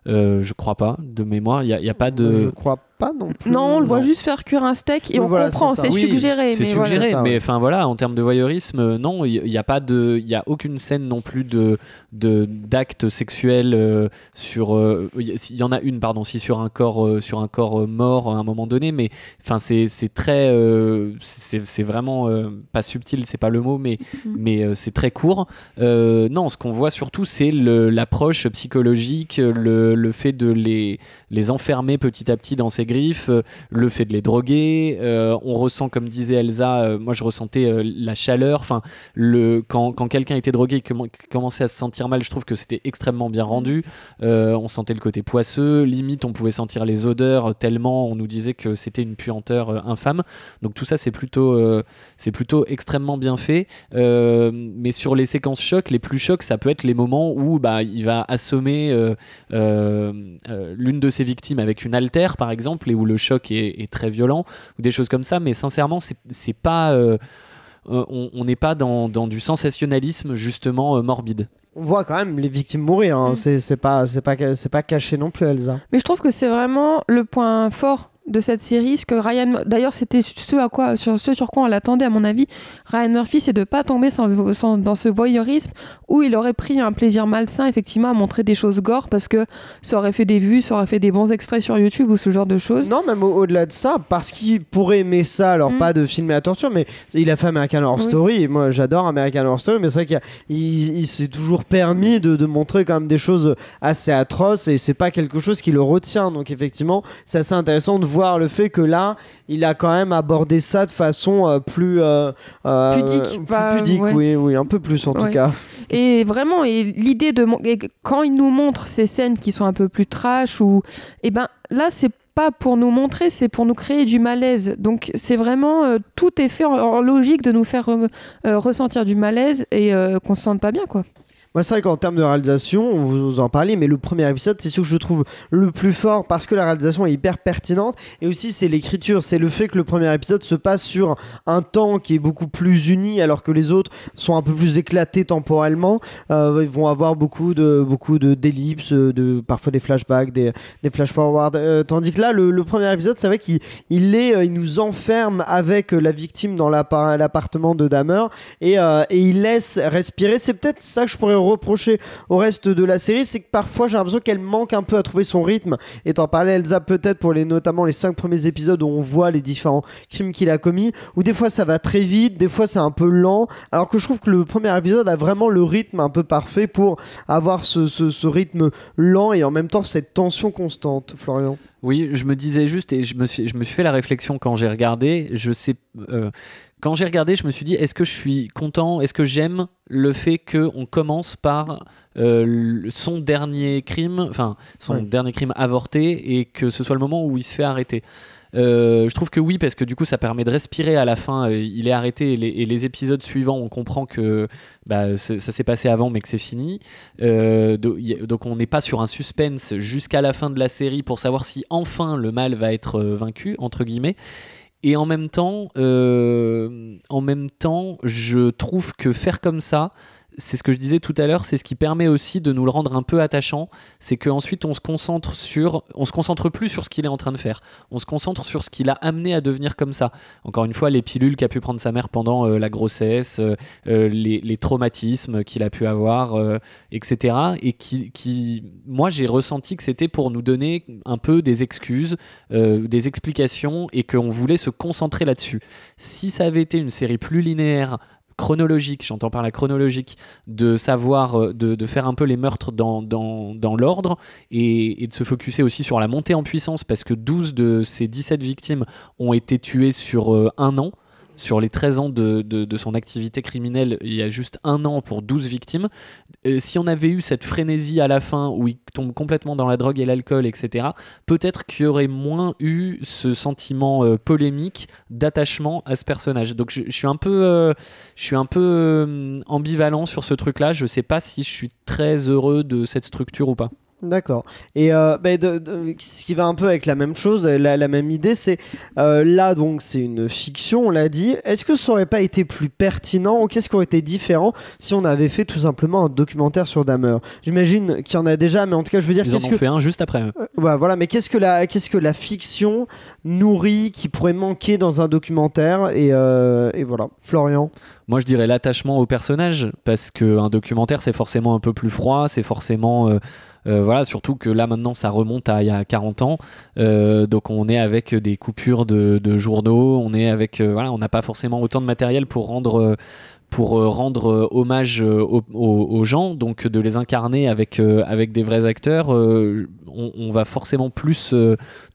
Euh, je crois pas, de mémoire. Il n'y a, y a pas Je de. crois pas non plus. Non, on le voit non. juste faire cuire un steak et Oui, on voilà, comprend, c'est Oui, suggéré. C'est voilà. suggéré, mais ouais. enfin voilà, en termes de voyeurisme, euh, non, il n'y a pas de, il y a aucune scène non plus de de- d'actes sexuels euh, sur. euh, Il y- y en a une, pardon, si sur un corps, euh, sur un corps euh, mort à un moment donné, mais enfin c'est c'est très, euh, c'est vraiment euh, pas subtil, c'est pas le mot, mais Mhm. mais euh, c'est très court. Euh, non, ce qu'on voit surtout, c'est l'approche psychologique, le, le fait de les, les enfermer petit à petit dans ses griffes, euh, le fait de les droguer. euh, on ressent, comme disait Elsa, euh, moi je ressentais la chaleur. Quand, quelqu'un était drogué et commen- commençait à se sentir mal, je trouve que c'était extrêmement bien rendu. On sentait le côté poisseux, limite on pouvait sentir les odeurs tellement on nous disait que c'était une puanteur infâme. Donc tout ça c'est plutôt, extrêmement bien fait. Mais sur les séquences chocs, les plus chocs, ça peut être les moments où bah, il va assommer l'une de ses victimes avec une altère, par exemple, et où le choc est, est très violent, ou des choses comme ça. Mais sincèrement, c'est pas. euh, euh, on n'est pas dans, dans du sensationnalisme justement euh, morbide. On voit quand même les victimes mourir. hein. Mm. C'est pas, c'est pas, c'est pas caché non plus, Elsa. Mais je trouve que c'est vraiment le point fort de cette série, ce que Ryan, d'ailleurs c'était ce à quoi, sur ce sur quoi on l'attendait à mon avis, Ryan Murphy, c'est de pas tomber sans- sans- dans ce voyeurisme où il aurait pris un plaisir malsain effectivement à montrer des choses gore parce que ça aurait fait des vues, ça aurait fait des bons extraits sur YouTube ou ce genre de choses. Non, même au- au-delà de ça, parce qu'il pourrait aimer ça, alors Mm. pas de filmer à torture, mais il a fait American Horror Oui. Story, et moi j'adore American Horror Story, mais c'est vrai qu'il il, il s'est toujours permis de, de montrer quand même des choses assez atroces, et c'est pas quelque chose qui le retient, donc effectivement, c'est assez intéressant de voir le fait que là, il a quand même abordé ça de façon euh, plus... euh, euh, Pudique, plus bah, pudique, ouais. oui, oui, un peu plus en tout cas. Et vraiment, et l'idée de quand il nous montre ces scènes qui sont un peu plus trash ou, et ben là c'est pas pour nous montrer, c'est pour nous créer du malaise. Donc c'est vraiment euh, tout est fait en, en logique de nous faire ressentir du malaise et qu'on se sente pas bien quoi. Moi, c'est vrai qu'en termes de réalisation, vous en parlez, mais le premier épisode, c'est celui que je trouve le plus fort parce que la réalisation est hyper pertinente et aussi c'est l'écriture, c'est le fait que le premier épisode se passe sur un temps qui est beaucoup plus uni alors que les autres sont un peu plus éclatés temporellement. Euh, ils vont avoir beaucoup de beaucoup de d'ellipses, de parfois des flashbacks, des, des flash forward. Euh, tandis que là, le, premier épisode, c'est vrai qu'il il est, euh, il nous enferme avec la victime dans l'appart- l'appartement de Dahmer et, et il laisse respirer. C'est peut-être ça que je pourrais reprocher au reste de la série, c'est que parfois j'ai l'impression qu'elle manque un peu à trouver son rythme. Et t'en parlais Elsa peut-être pour les notamment les cinq premiers épisodes où on voit les différents crimes qu'il a commis, où des fois ça va très vite, des fois c'est un peu lent, alors que je trouve que le premier épisode a vraiment le rythme un peu parfait pour avoir ce, ce- rythme lent et en même temps cette tension constante, Florian. Oui, je me disais juste, et je me suis, je me suis fait la réflexion quand j'ai regardé, je sais. euh, quand j'ai regardé, je me suis dit, est-ce que je suis content, est-ce que j'aime le fait qu'on commence par euh, son dernier crime, enfin, son Ouais. dernier crime avorté, et que ce soit le moment où il se fait arrêter Euh, je trouve que oui, parce que du coup, ça permet de respirer à la fin. euh, il est arrêté et les, et les épisodes suivants, on comprend que bah, ça s'est passé avant, mais que c'est fini. Euh, donc, on n'est pas sur un suspense jusqu'à la fin de la série pour savoir si enfin le mal va être vaincu, entre guillemets. Et en même temps, euh, en même temps, je trouve que faire comme ça, c'est ce que je disais tout à l'heure, c'est ce qui permet aussi de nous le rendre un peu attachant, c'est qu'ensuite on se concentre sur, on se concentre plus sur ce qu'il est en train de faire, on se concentre sur ce qu'il a amené à devenir comme ça. Encore une fois, les pilules qu'a pu prendre sa mère pendant euh, la grossesse, euh, euh, les, traumatismes qu'il a pu avoir, etc. Et qui, qui moi j'ai ressenti que c'était pour nous donner un peu des excuses, des explications, et qu'on voulait se concentrer là-dessus. Si ça avait été une série plus linéaire, chronologique, j'entends par la chronologique, de savoir, euh, de, de faire un peu les meurtres dans, dans, dans l'ordre et, et de se focuser aussi sur la montée en puissance parce que 12 de ces 17 victimes ont été tuées sur euh, un an. Sur les 13 ans de, de- son activité criminelle, il y a juste un an pour 12 victimes. Euh, si on avait eu cette frénésie à la fin où il tombe complètement dans la drogue et l'alcool, etc., peut-être qu'il y aurait moins eu ce sentiment euh, polémique d'attachement à ce personnage. Donc je, suis un peu, je suis un peu euh, ambivalent sur ce truc-là. Je sais pas si je suis très heureux de cette structure ou pas. D'accord. Et euh, bah, de- de- ce qui va un peu avec la même chose, la, la même idée, c'est euh, là donc c'est une fiction, on l'a dit. Est-ce que ça aurait pas été plus pertinent ou qu'est-ce qui aurait été différent si on avait fait tout simplement un documentaire sur Dahmer? J'imagine qu'il y en a déjà, mais en tout cas je veux dire Ils en ont que fait un juste après. Euh, voilà, mais qu'est-ce que la qu'est-ce que la fiction nourrit qui pourrait manquer dans un documentaire? Et, et voilà. Florian? Moi, je dirais l'attachement au personnage, parce qu'un documentaire, c'est forcément un peu plus froid, c'est forcément. Euh, voilà, surtout que là maintenant ça remonte à il y a 40 ans, Euh, donc on est avec des coupures de, de journaux, on est avec euh, voilà, on n'a pas forcément autant de matériel pour rendre euh, pour rendre hommage aux, gens, donc de les incarner avec avec des vrais acteurs, on, on va forcément plus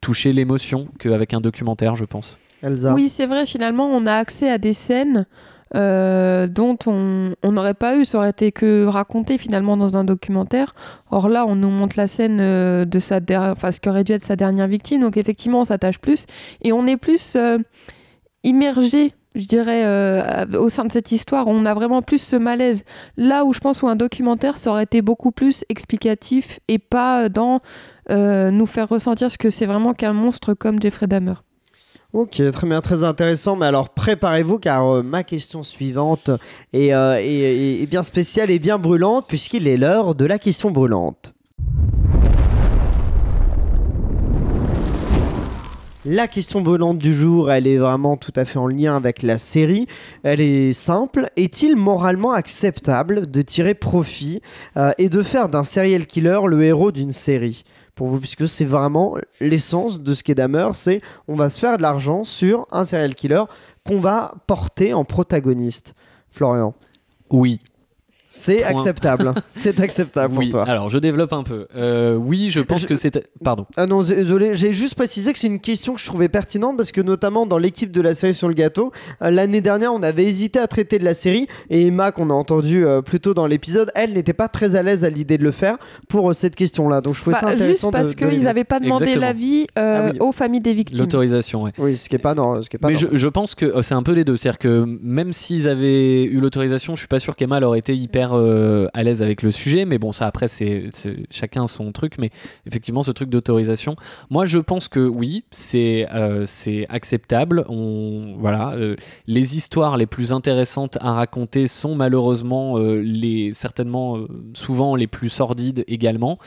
toucher l'émotion qu'avec un documentaire, je pense. Elsa. Oui, c'est vrai, finalement, on a accès à des scènes euh, dont on n'aurait pas eu, ça aurait été que raconté finalement dans un documentaire. Or là, on nous montre la scène euh, de sa enfin, ce qui aurait dû être sa dernière victime, donc effectivement, on s'attache plus et on est plus euh, immergé. Je dirais au sein de cette histoire, on a vraiment plus ce malaise. Là où je pense où un documentaire, ça aurait été beaucoup plus explicatif et pas dans nous faire ressentir ce que c'est vraiment qu'un monstre comme Jeffrey Dahmer. Ok, très bien, très intéressant. Mais alors préparez-vous car euh, ma question suivante est, euh, est bien spéciale et bien brûlante puisqu'il est l'heure de la question brûlante. La question brûlante du jour, elle est vraiment tout à fait en lien avec la série. Elle est simple. Est-il moralement acceptable de tirer profit euh, et de faire d'un serial killer le héros d'une série? Pour vous, puisque c'est vraiment l'essence de ce qu'est Dahmer, c'est on va se faire de l'argent sur un serial killer qu'on va porter en protagoniste. Florian, Oui, c'est Point. acceptable. c'est acceptable oui. pour toi. Alors je développe un peu. Euh, oui, je pense Je- que c'est. Pardon. Ah non, désolé, j'ai juste précisé que c'est une question que je trouvais pertinente parce que notamment dans l'équipe de la série sur le gâteau, euh, l'année dernière on avait hésité à traiter de la série et Emma qu'on a entendu euh, plus tôt dans l'épisode, elle n'était pas très à l'aise à l'idée de le faire pour euh, cette question-là. Donc je trouvais ça Bah, intéressant juste parce de- qu'ils n'avaient pas demandé l'avis euh, Ah oui. aux familles des victimes. L'autorisation, ouais. Oui, ce qui est pas non, ce qui est pas Mais je, je pense que euh, c'est un peu les deux. C'est-à-dire que même s'ils avaient eu l'autorisation, je suis pas sûr qu'Emma aurait été hyper euh, à l'aise avec le sujet. Mais bon, ça après, c'est chacun son truc. Mais effectivement, ce truc d'autorisation, moi je pense que oui, c'est euh, c'est acceptable. On, voilà, euh, les histoires les plus intéressantes à raconter sont malheureusement les, certainement souvent les plus sordides également.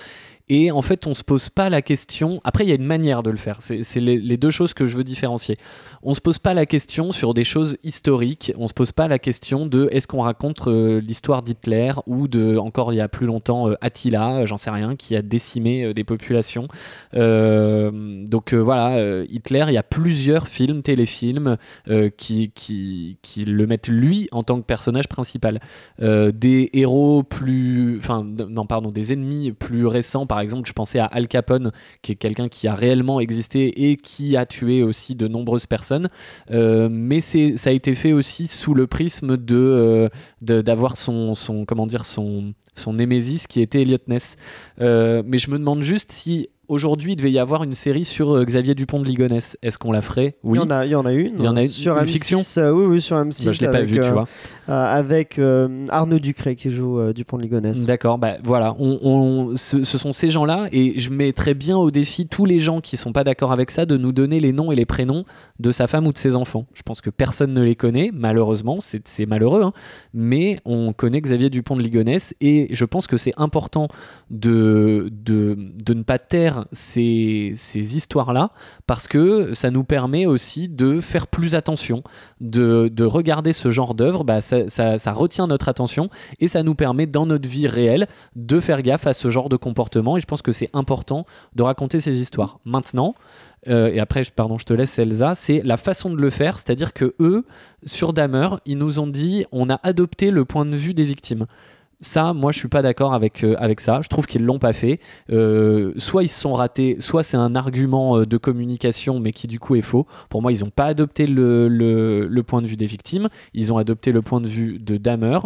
Et en fait, on se pose pas la question. Après, il y a une manière de le faire. C'est les, deux choses que je veux différencier. On se pose pas la question sur des choses historiques. On se pose pas la question de est-ce qu'on raconte euh, l'histoire d'Hitler ou de encore il y a plus longtemps euh, Attila, euh, j'en sais rien, qui a décimé des populations. Donc voilà, Hitler. Il y a plusieurs films, téléfilms qui, qui qui le mettent lui en tant que personnage principal. Des héros plus, enfin non pardon, des ennemis plus récents. Par exemple, je pensais à Al Capone, qui est quelqu'un qui a réellement existé et qui a tué aussi de nombreuses personnes. Euh, mais c'est, ça a été fait aussi sous le prisme de, euh, de- d'avoir son, son, comment dire, son, son némésis qui était Elliot Ness. Euh, mais je me demande juste si aujourd'hui il devait y avoir une série sur euh, Xavier Dupont de Ligonnès. Est-ce qu'on la ferait? Il y en a, il y en a une. Il y en a une- sur une M6. fiction euh, oui, oui, sur M6. Bah, je l'ai pas vu, tu vois. Avec Arnaud Ducré qui joue Dupont de Ligonnès. D'accord, bah voilà, on, ce, sont ces gens-là et je mets très bien au défi tous les gens qui sont pas d'accord avec ça de nous donner les noms et les prénoms de sa femme ou de ses enfants. Je pense que personne ne les connaît, malheureusement, c'est malheureux, hein. mais on connaît Xavier Dupont de Ligonnès et je pense que c'est important de, de, de, ne pas taire ces, ces histoires-là parce que ça nous permet aussi de faire plus attention, de, de regarder ce genre d'œuvre, bah, ça, retient notre attention et ça nous permet dans notre vie réelle de faire gaffe à ce genre de comportement et je pense que c'est important de raconter ces histoires. Maintenant, euh, et après, pardon, je te laisse Elsa, c'est la façon de le faire, c'est-à-dire que eux, sur Damer, ils nous ont dit on a adopté le point de vue des victimes. Ça, moi, je suis pas d'accord avec, euh, avec ça. Je trouve qu'ils l'ont pas fait. Euh, soit ils se sont ratés, soit c'est un argument euh, de communication, mais qui du coup est faux. Pour moi, ils n'ont pas adopté le, le, point de vue des victimes. Ils ont adopté le point de vue de Damer.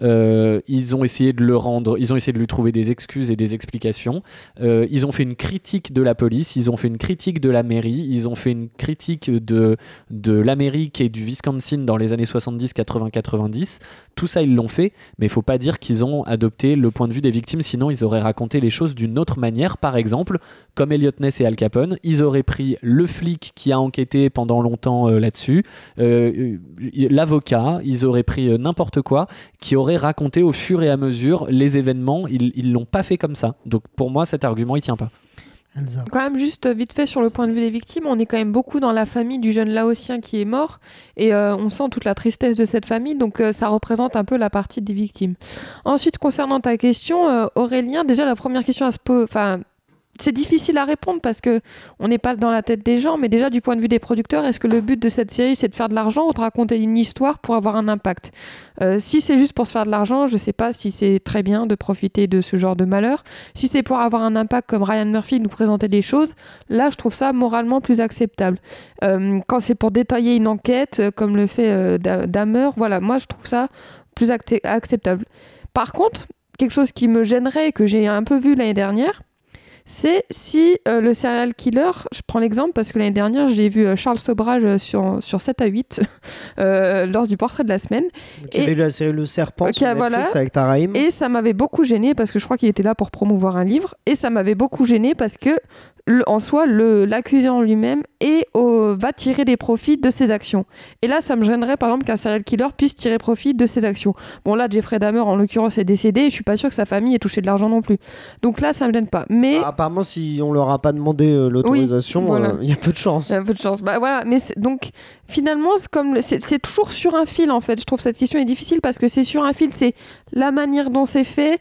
ils ont essayé de le rendre. Ils ont essayé de lui trouver des excuses et des explications. ils ont fait une critique de la police. Ils ont fait une critique de la mairie. Ils ont fait une critique de, de l'Amérique et du Wisconsin dans les années 70, 80, 90. Tout ça, ils l'ont fait. Mais il faut pas dire qu'ils ont adopté le point de vue des victimes, sinon ils auraient raconté les choses d'une autre manière. Par exemple, comme Elliot Ness et Al Capone, ils auraient pris le flic qui a enquêté pendant longtemps euh, là-dessus, euh, euh, l'avocat, ils auraient pris n'importe quoi, qui aurait raconté au fur et à mesure les événements. Ils l'ont pas fait comme ça. Donc pour moi, cet argument, il tient pas. Quand même, juste vite fait sur le point de vue des victimes, on est quand même beaucoup dans la famille du jeune Laotien qui est mort et euh, on sent toute la tristesse de cette famille, donc euh, ça représente un peu la partie des victimes. Ensuite, concernant ta question, euh, Aurélien, déjà la première question à se poser, enfin, c'est difficile à répondre parce que on n'est pas dans la tête des gens, mais déjà du point de vue des producteurs, est-ce que le but de cette série c'est de faire de l'argent ou de raconter une histoire pour avoir un impact? Euh, Si c'est juste pour se faire de l'argent, je sais pas si c'est très bien de profiter de ce genre de malheur. Si c'est pour avoir un impact comme Ryan Murphy nous présenter des choses, là je trouve ça moralement plus acceptable. Euh, quand c'est pour détailler une enquête euh, comme le fait Damer, voilà, moi je trouve ça plus acceptable. Par contre, quelque chose qui me gênerait et que j'ai un peu vu l'année dernière, c'est si euh, le serial killer, je prends l'exemple parce que l'année dernière, j'ai vu euh, Charles Sobrage euh, sur, sur 7 à 8 lors du portrait de la semaine. Qui avait la série Le Serpent sur Netflix avec Taraïm. Et ça m'avait beaucoup gêné parce que je crois qu'il était là pour promouvoir un livre. Et ça m'avait beaucoup gêné parce que en soi, l'accusé en lui-même et va tirer des profits de ses actions. Et là, ça me gênerait par exemple qu'un serial killer puisse tirer profit de ses actions. Bon, là, Jeffrey Dahmer, en l'occurrence, est décédé et je suis pas sûr que sa famille ait touché de l'argent non plus. Donc là, ça me gêne pas. Mais bah, apparemment, si on leur a pas demandé euh, l'autorisation, euh, il y a peu de chance. Il y a peu de chance. Bah voilà. Mais donc finalement, c'est toujours sur un fil en fait. Je trouve cette question est difficile parce que c'est sur un fil. C'est la manière dont c'est fait,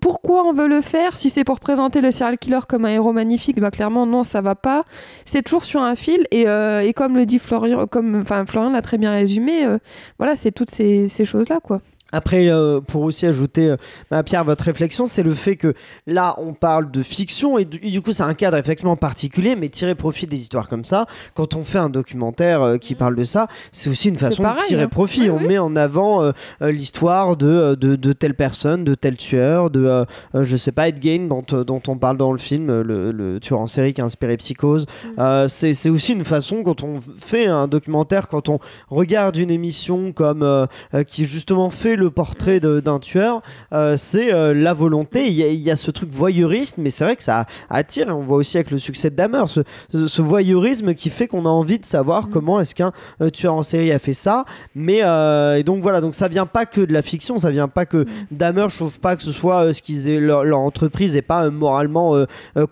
pourquoi on veut le faire Si c'est pour présenter le serial killer comme un héros magnifique, bah clairement non, ça va pas. C'est toujours sur un fil et, euh, et comme le dit Florian, comme enfin Florian l'a très bien résumé, euh, voilà, c'est toutes ces, ces choses là quoi. Après, euh, pour aussi ajouter, euh, Pierre, votre réflexion, c'est le fait que là, on parle de fiction et du, coup, c'est un cadre effectivement particulier, mais tirer profit des histoires comme ça, quand on fait un documentaire euh, qui parle de ça, c'est aussi une façon de tirer hein. profit. on met en avant l'histoire de, de, telle personne, de tel tueur, de, je sais pas, Ed Gein, dont, dont on parle dans le film, le, tueur en série qui a inspiré Psychose. Mm. c'est aussi une façon, quand on fait un documentaire, quand on regarde une émission comme qui justement fait le portrait d'un tueur, euh, c'est euh, la volonté. Il y, a, ce truc voyeuriste, mais c'est vrai que ça attire. Et on voit aussi avec le succès de Dahmer ce, voyeurisme qui fait qu'on a envie de savoir mm. comment est-ce qu'un euh, tueur en série a fait ça. Mais et donc voilà, donc ça vient pas que de la fiction, ça vient pas que mm. Dahmer. Je trouve pas que ce soit ce qu'ils leur, leur, entreprise est pas moralement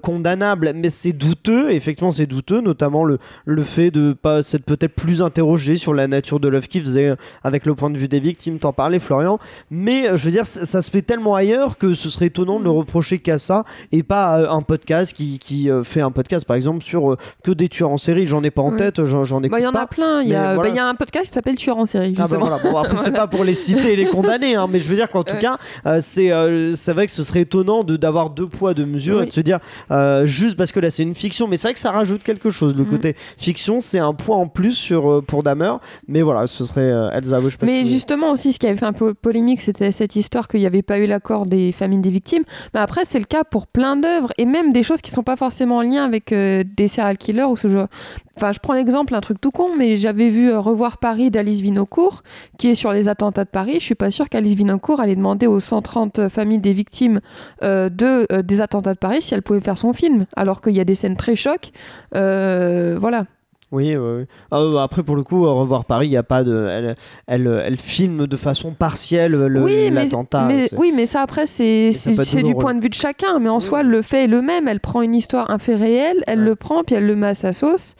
condamnable, mais c'est douteux. Effectivement, c'est douteux, notamment le, le fait de pas s'être peut-être plus interrogé sur la nature de l'œuvre qu'ils faisaient avec le point de vue des victimes. T'en parlais, Florian mais euh, je veux dire, ça, se fait tellement ailleurs que ce serait étonnant de ne reprocher qu'à ça et pas un podcast qui, qui, euh, fait un podcast par exemple sur euh, que des tueurs en série. J'en ai pas en tête, j'en ai bah, Il y en a plein. Il y, a, bah, y a un podcast qui s'appelle Tueurs en série. Ah bah voilà. bon, après, c'est pas pour les citer et les condamner, hein, mais je veux dire qu'en tout cas, c'est c'est vrai que ce serait étonnant d'avoir deux poids, deux mesures et de se dire juste parce que là c'est une fiction, mais c'est vrai que ça rajoute quelque chose. Le mm. côté fiction, c'est un poids en plus sur, pour Damer, mais voilà, ce serait Elsa. mais justement aussi, ce qui avait fait un peu po- polémique, c'était cette histoire qu'il n'y avait pas eu l'accord des familles des victimes. Mais après, c'est le cas pour plein d'œuvres et même des choses qui sont pas forcément en lien avec euh, des serial killers ou ce genre. Enfin, je prends l'exemple, un truc tout con, mais j'avais vu euh, Revoir Paris d'Alice Vinocourt, qui est sur les attentats de Paris. Je suis pas sûre qu'Alice Vinocourt allait demander aux 130 familles des victimes euh, de, euh, des attentats de Paris si elle pouvait faire son film, alors qu'il y a des scènes très chocs. Euh, voilà. Oui, oui. Ah, bah, après, pour le coup, à revoir Paris, il n'y a pas de. Elle, elle, elle filme de façon partielle le- oui, l'attentat. mais- oui, mais ça après c'est du point de vue de chacun. Mais en soi, le fait est le même. Elle prend une histoire, un fait réel, elle Ouais. le prend, puis elle le met à sa sauce.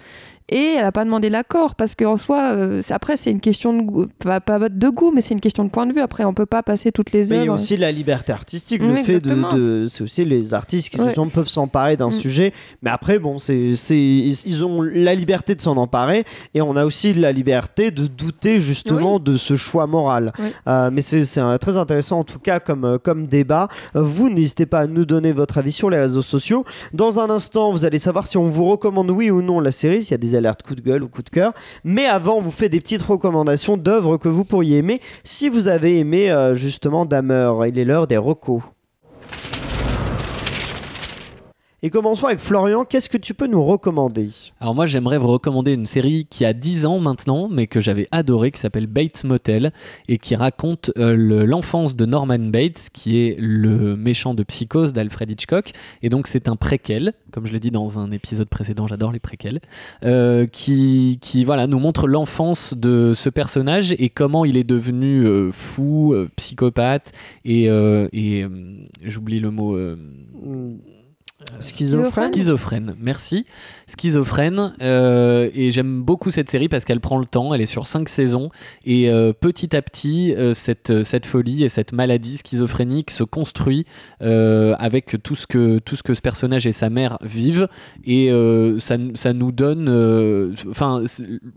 Et elle n'a pas demandé l'accord parce qu'en soi, euh, après, c'est une question de goût, pas, pas de goût, mais c'est une question de point de vue. Après, on peut pas passer toutes les Mais il y a œuvres. aussi la liberté artistique, le Oui, fait de, exactement. de- c'est aussi les artistes qui Ouais. peuvent s'emparer d'un Mm. sujet. Mais après, bon, c'est, c'est, ils ont la liberté de s'en emparer et on a aussi la liberté de douter justement de ce choix moral. Oui. Euh, mais c'est, très intéressant en tout cas comme, euh, comme débat. Vous n'hésitez pas à nous donner votre avis sur les réseaux sociaux. Dans un instant, vous allez savoir si on vous recommande oui ou non la série, s'il y a des alertes coup de gueule ou coup de cœur. Mais avant, on vous fait des petites recommandations d'œuvres que vous pourriez aimer si vous avez aimé euh, justement Dahmer. Il est l'heure des recos. Et commençons avec Florian. Qu'est-ce que tu peux nous recommander? Alors moi j'aimerais vous recommander une série qui a 10 ans maintenant mais que j'avais adoré qui s'appelle Bates Motel et qui raconte euh, le- l'enfance de Norman Bates qui est le méchant de Psychose d'Alfred Hitchcock et donc c'est un préquel comme je l'ai dit dans un épisode précédent j'adore les préquels euh, qui, qui voilà nous montre l'enfance de ce personnage et comment il est devenu euh, fou psychopathe et, et j'oublie le mot Hmm, Schizophrène Schizophrène, merci. Schizophrène, euh, et j'aime beaucoup cette série parce qu'elle prend le temps, elle est sur cinq saisons, et euh, petit à petit, euh, cette, folie et cette maladie schizophrénique se construit euh, avec tout ce, que, tout ce que ce personnage et sa mère vivent, et euh, ça, nous donne... euh, Enfin,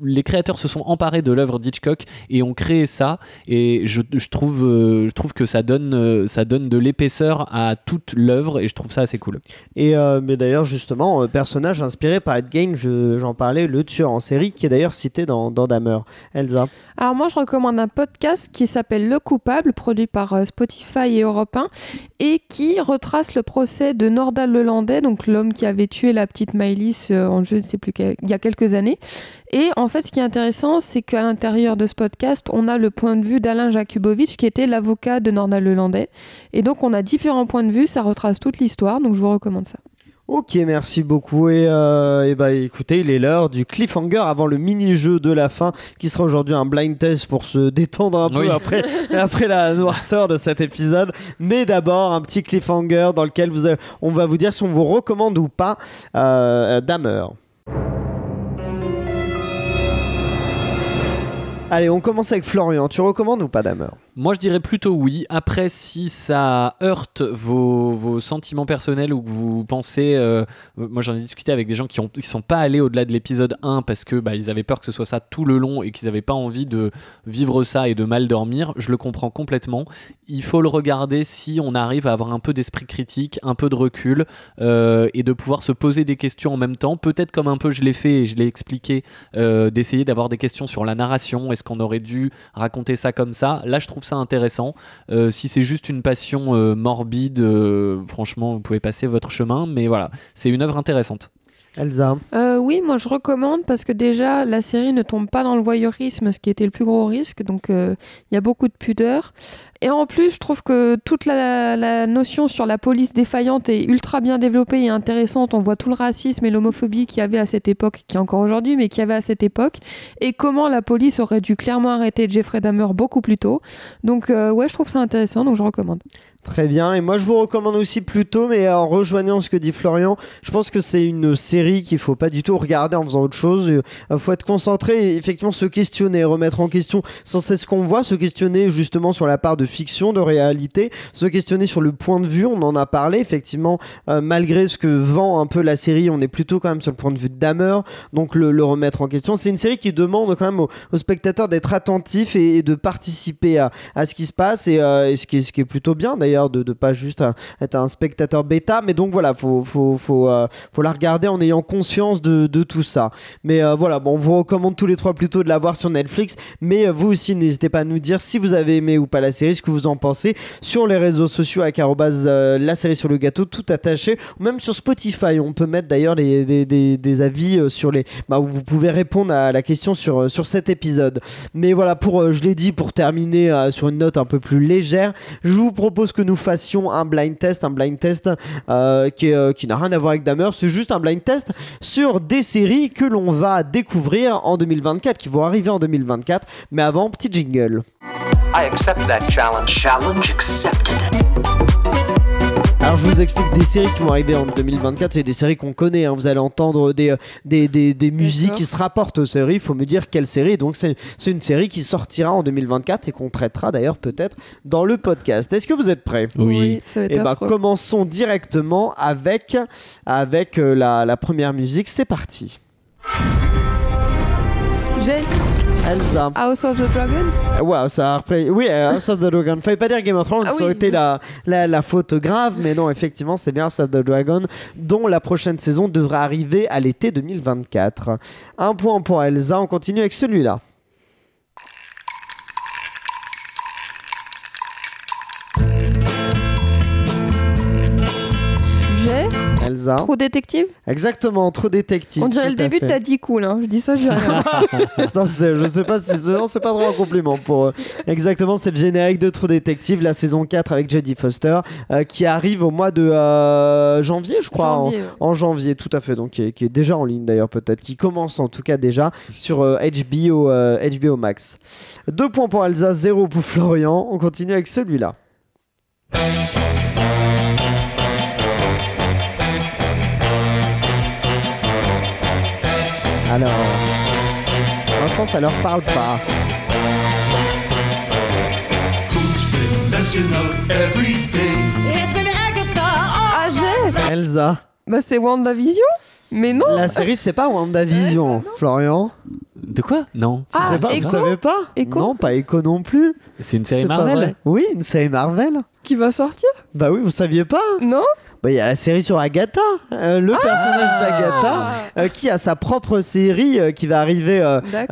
les créateurs se sont emparés de l'œuvre d'Hitchcock et ont créé ça, et je, trouve, euh, je trouve que ça donne, euh, ça donne de l'épaisseur à toute l'œuvre, et je trouve ça assez cool. Et euh, mais d'ailleurs, justement, euh, personnage inspiré par Ed Gein, je- j'en parlais, le tueur en série, qui est d'ailleurs cité dans, dans. Elsa. Alors moi, je recommande un podcast qui s'appelle Le Coupable, produit par euh, Spotify et Europe 1, et qui retrace le procès de Nordal Lelandais, donc l'homme qui avait tué la petite Maëlys en je ne sais plus il y a quelques années. Et en fait, ce qui est intéressant, c'est qu'à l'intérieur de ce podcast, on a le point de vue d'Alain Jakubowicz, qui était l'avocat de Nordal Lelandais. Et donc, on a différents points de vue, ça retrace toute l'histoire, donc je vous recommande ça. Ok, merci beaucoup. Et, euh, et bah écoutez, il est l'heure du cliffhanger avant le mini-jeu de la fin, qui sera aujourd'hui un blind test pour se détendre un peu après, après la noirceur de cet épisode. Mais d'abord, un petit cliffhanger dans lequel vous avez- on va vous dire si on vous recommande ou pas euh, Dahmer. Allez, on commence avec Florian. Tu recommandes ou pas Dahmer Moi, je dirais plutôt oui. Après, si ça heurte vos, vos sentiments personnels ou que vous pensez. euh, moi, j'en ai discuté avec des gens qui ne sont pas allés au-delà de l'épisode 1 parce que bah, ils avaient peur que ce soit ça tout le long et qu'ils n'avaient pas envie de vivre ça et de mal dormir. Je le comprends complètement. Il faut le regarder si on arrive à avoir un peu d'esprit critique, un peu de recul euh, et de pouvoir se poser des questions en même temps. Peut-être comme un peu je l'ai fait et je l'ai expliqué, euh, d'essayer d'avoir des questions sur la narration. Est-ce qu'on aurait dû raconter ça comme ça? Là, je trouve ça intéressant. Euh, si c'est juste une passion euh, morbide, euh, franchement, vous pouvez passer votre chemin. Mais voilà, c'est une œuvre intéressante. Elsa. Euh, oui, moi je recommande parce que déjà la série ne tombe pas dans le voyeurisme, ce qui était le plus gros risque, donc euh, il y a beaucoup de pudeur. Et en plus, je trouve que toute la, notion sur la police défaillante est ultra bien développée et intéressante. On voit tout le racisme et l'homophobie qu'il y avait à cette époque, qui est encore aujourd'hui, mais qu'il y avait à cette époque, et comment la police aurait dû clairement arrêter Jeffrey Dahmer beaucoup plus tôt. Donc euh, ouais, je trouve ça intéressant, donc je recommande. Très bien, et moi je vous recommande aussi plutôt, mais en rejoignant ce que dit Florian, je pense que c'est une série qu'il faut pas du tout regarder en faisant autre chose. Il faut être concentré et effectivement se questionner, remettre en question sans cesse ce qu'on voit, se questionner justement sur la part de fiction, de réalité, se questionner sur le point de vue, on en a parlé, effectivement, euh, malgré ce que vend un peu la série, on est plutôt quand même sur le point de vue de Dahmer, donc le, remettre en question. C'est une série qui demande quand même aux, aux spectateurs d'être attentifs et, de participer à, ce qui se passe, et, euh, ce, qui ce qui est plutôt bien d'ailleurs d'ailleurs de ne pas juste être un spectateur bêta. Mais donc voilà, faut, faut, faut, euh, la regarder en ayant conscience de, tout ça. Mais euh, voilà, bon, on vous recommande tous les trois plutôt de la voir sur Netflix. Mais euh, vous aussi, n'hésitez pas à nous dire si vous avez aimé ou pas la série, ce que vous en pensez sur les réseaux sociaux avec la série sur le gâteau, tout attaché. Ou même sur Spotify, on peut mettre d'ailleurs des, des- avis sur les. Bah, vous pouvez répondre à la question sur, sur cet épisode. Mais voilà, pour, je l'ai dit, pour terminer sur une note un peu plus légère, je vous propose que nous fassions un blind test, un blind test euh, qui, euh, qui n'a rien à voir avec Damer, c'est juste un blind test sur des séries que l'on va découvrir en 2024, qui vont arriver en 2024. Mais avant, petit jingle. I accept that challenge. Challenge accepted. Alors je vous explique des séries qui vont arriver en 2024, c'est des séries qu'on connaît, hein. vous allez entendre des, euh, des, des, des musiques qui se rapportent aux séries, il faut me dire quelle série, donc c'est c'est une série qui sortira en 2024 et qu'on traitera d'ailleurs peut-être dans le podcast. Est-ce que vous êtes prêts? Oui. ça va être Et bah affreux. commençons directement avec, avec euh, la, la première musique, c'est parti. J'ai Elsa. House of the Dragon? Wow, ça a repris. Oui, euh, House of the Dragon. Fallait pas dire Game of Thrones, Ah ça aurait oui. été la, la, la faute grave, mais non, effectivement, c'est bien House of the Dragon, dont la prochaine saison devrait arriver à l'été 2024. Un point pour Elsa, on continue avec celui-là. Elsa. Trop détective. Exactement, trop détective. On dirait le début de fait. ta dit cool. Hein. Je dis ça, je dis rien. Non, je sais pas si c'est pas trop un compliment pour eux. Exactement, c'est le générique de True Detective, la saison 4 avec Jodie Foster, euh, qui arrive au mois de euh, janvier, je crois. en- Janvier, ouais. En, janvier, tout à fait. Donc, qui est, qui est déjà en ligne d'ailleurs, peut-être. Qui commence en tout cas déjà sur euh, HBO, euh, HBO Max. Deux points pour Elsa, zéro pour Florian. On continue avec celui-là. Alors, pour l'instant, ça leur parle pas. Ah, j'ai Elsa. Bah, c'est WandaVision Mais non La série, c'est pas WandaVision, Florian. De quoi? Non. Tu Ah, sais pas, Echo vous savez pas? Echo Non, pas Echo non plus. C'est une série C'est pas Marvel vrai. Oui, une série Marvel. Qui va sortir? Bah oui, vous saviez pas? Non Bah il y a la série sur Agatha, euh, le personnage d'Agatha, euh, qui a sa propre série euh, qui va arriver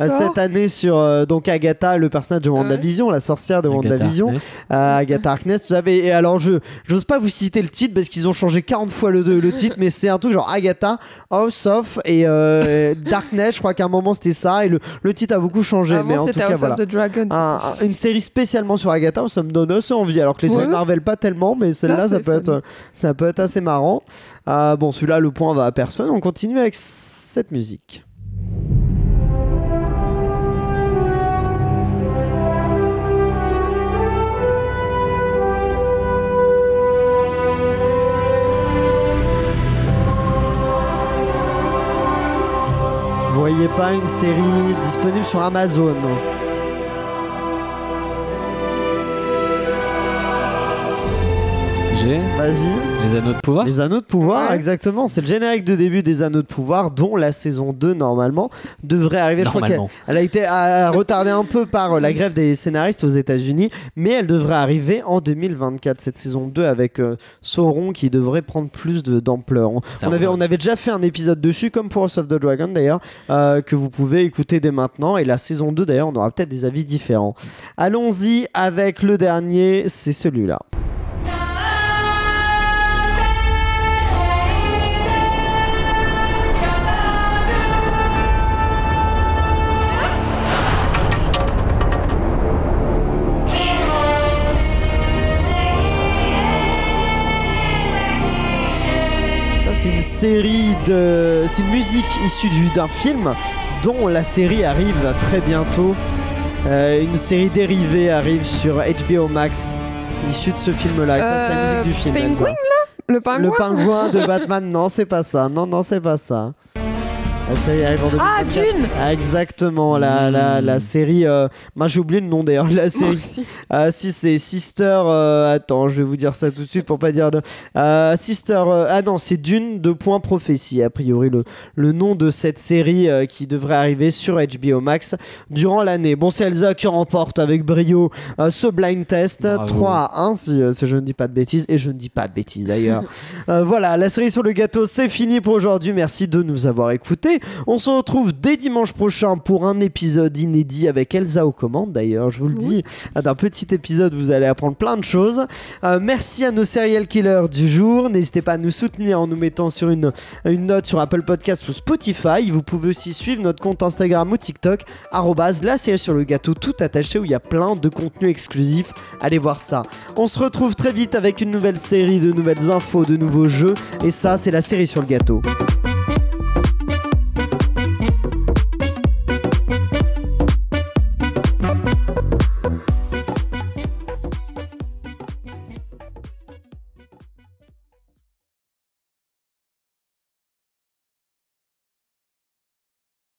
cette année sur euh, donc Agatha, le personnage de WandaVision, la sorcière de Agatha WandaVision. Harkness. Euh, Agatha Harkness, vous savez, et alors je j'ose pas vous citer le titre parce qu'ils ont changé 40 fois le, le titre, mais c'est un truc genre Agatha, House of et euh, Darkness, je crois qu'à un moment c'était ça, et le, le titre a beaucoup changé, mais en tout c'était cas voilà. of the Dragon. Un- un- une série spécialement sur Agatha, ça me donne assez envie. Alors que les séries Ouais. Marvel pas tellement, mais celle-là, Là, ça peut être, ça peut être assez marrant. Euh, bon, celui-là, le point va à personne. On continue avec cette musique. Vous voyez pas une série disponible sur Amazon Vas-y. les anneaux de pouvoir. Les Anneaux de Pouvoir, Ouais. exactement. C'est le générique de début des Anneaux de Pouvoir, dont la saison 2, normalement, devrait arriver. Je crois qu'elle Normalement. elle a été retardée un peu par euh, la grève des scénaristes aux États-Unis, mais elle devrait arriver en 2024, cette saison 2, avec euh, Sauron qui devrait prendre plus de- d'ampleur. On, Ça on avait, va. on avait déjà fait un épisode dessus, comme pour House of the Dragon d'ailleurs, euh, que vous pouvez écouter dès maintenant. Et la saison 2, d'ailleurs, on aura peut-être des avis différents. Allons-y avec le dernier, c'est celui-là. C'est une série de. C'est une musique issue du- d'un film dont la série arrive très bientôt. Euh, une série dérivée arrive sur HBO Max, issue de ce film-là. Et ça, c'est la Euh, musique du film. Penguin. Le pingouin Le pingouin de Batman, non, c'est pas ça. Non, non, c'est pas ça. La série arrive en 2024. Ah, Dune Exactement, la, la, la série. euh, Moi, j'ai oublié le nom d'ailleurs de la Moi série. aussi. Ah, si, c'est Sister. euh, Attends, je vais vous dire ça tout de suite pour pas dire de. Euh, Sister. euh, Ah non, c'est Dune de Point Prophétie, a priori, le, le nom de cette série euh, qui devrait arriver sur HBO Max durant l'année. Bon, c'est Elsa qui remporte avec brio euh, ce blind test. Bravo. 3 à 1, si, euh, si je ne dis pas de bêtises. Et je ne dis pas de bêtises d'ailleurs. Euh, voilà, la série sur le gâteau, c'est fini pour aujourd'hui. Merci de nous avoir écoutés. On se retrouve dès dimanche prochain pour un épisode inédit avec Elsa aux commandes. D'ailleurs, je vous le dis, d'un petit épisode, vous allez apprendre plein de choses. Euh, merci à nos serial killers du jour. N'hésitez pas à nous soutenir en nous mettant sur une, une note sur Apple Podcast ou Spotify. Vous pouvez aussi suivre notre compte Instagram ou TikTok, la série sur le gâteau, tout attaché où il y a plein de contenus exclusifs. Allez voir ça. On se retrouve très vite avec une nouvelle série, de nouvelles infos, de nouveaux jeux. Et ça, c'est la série sur le gâteau.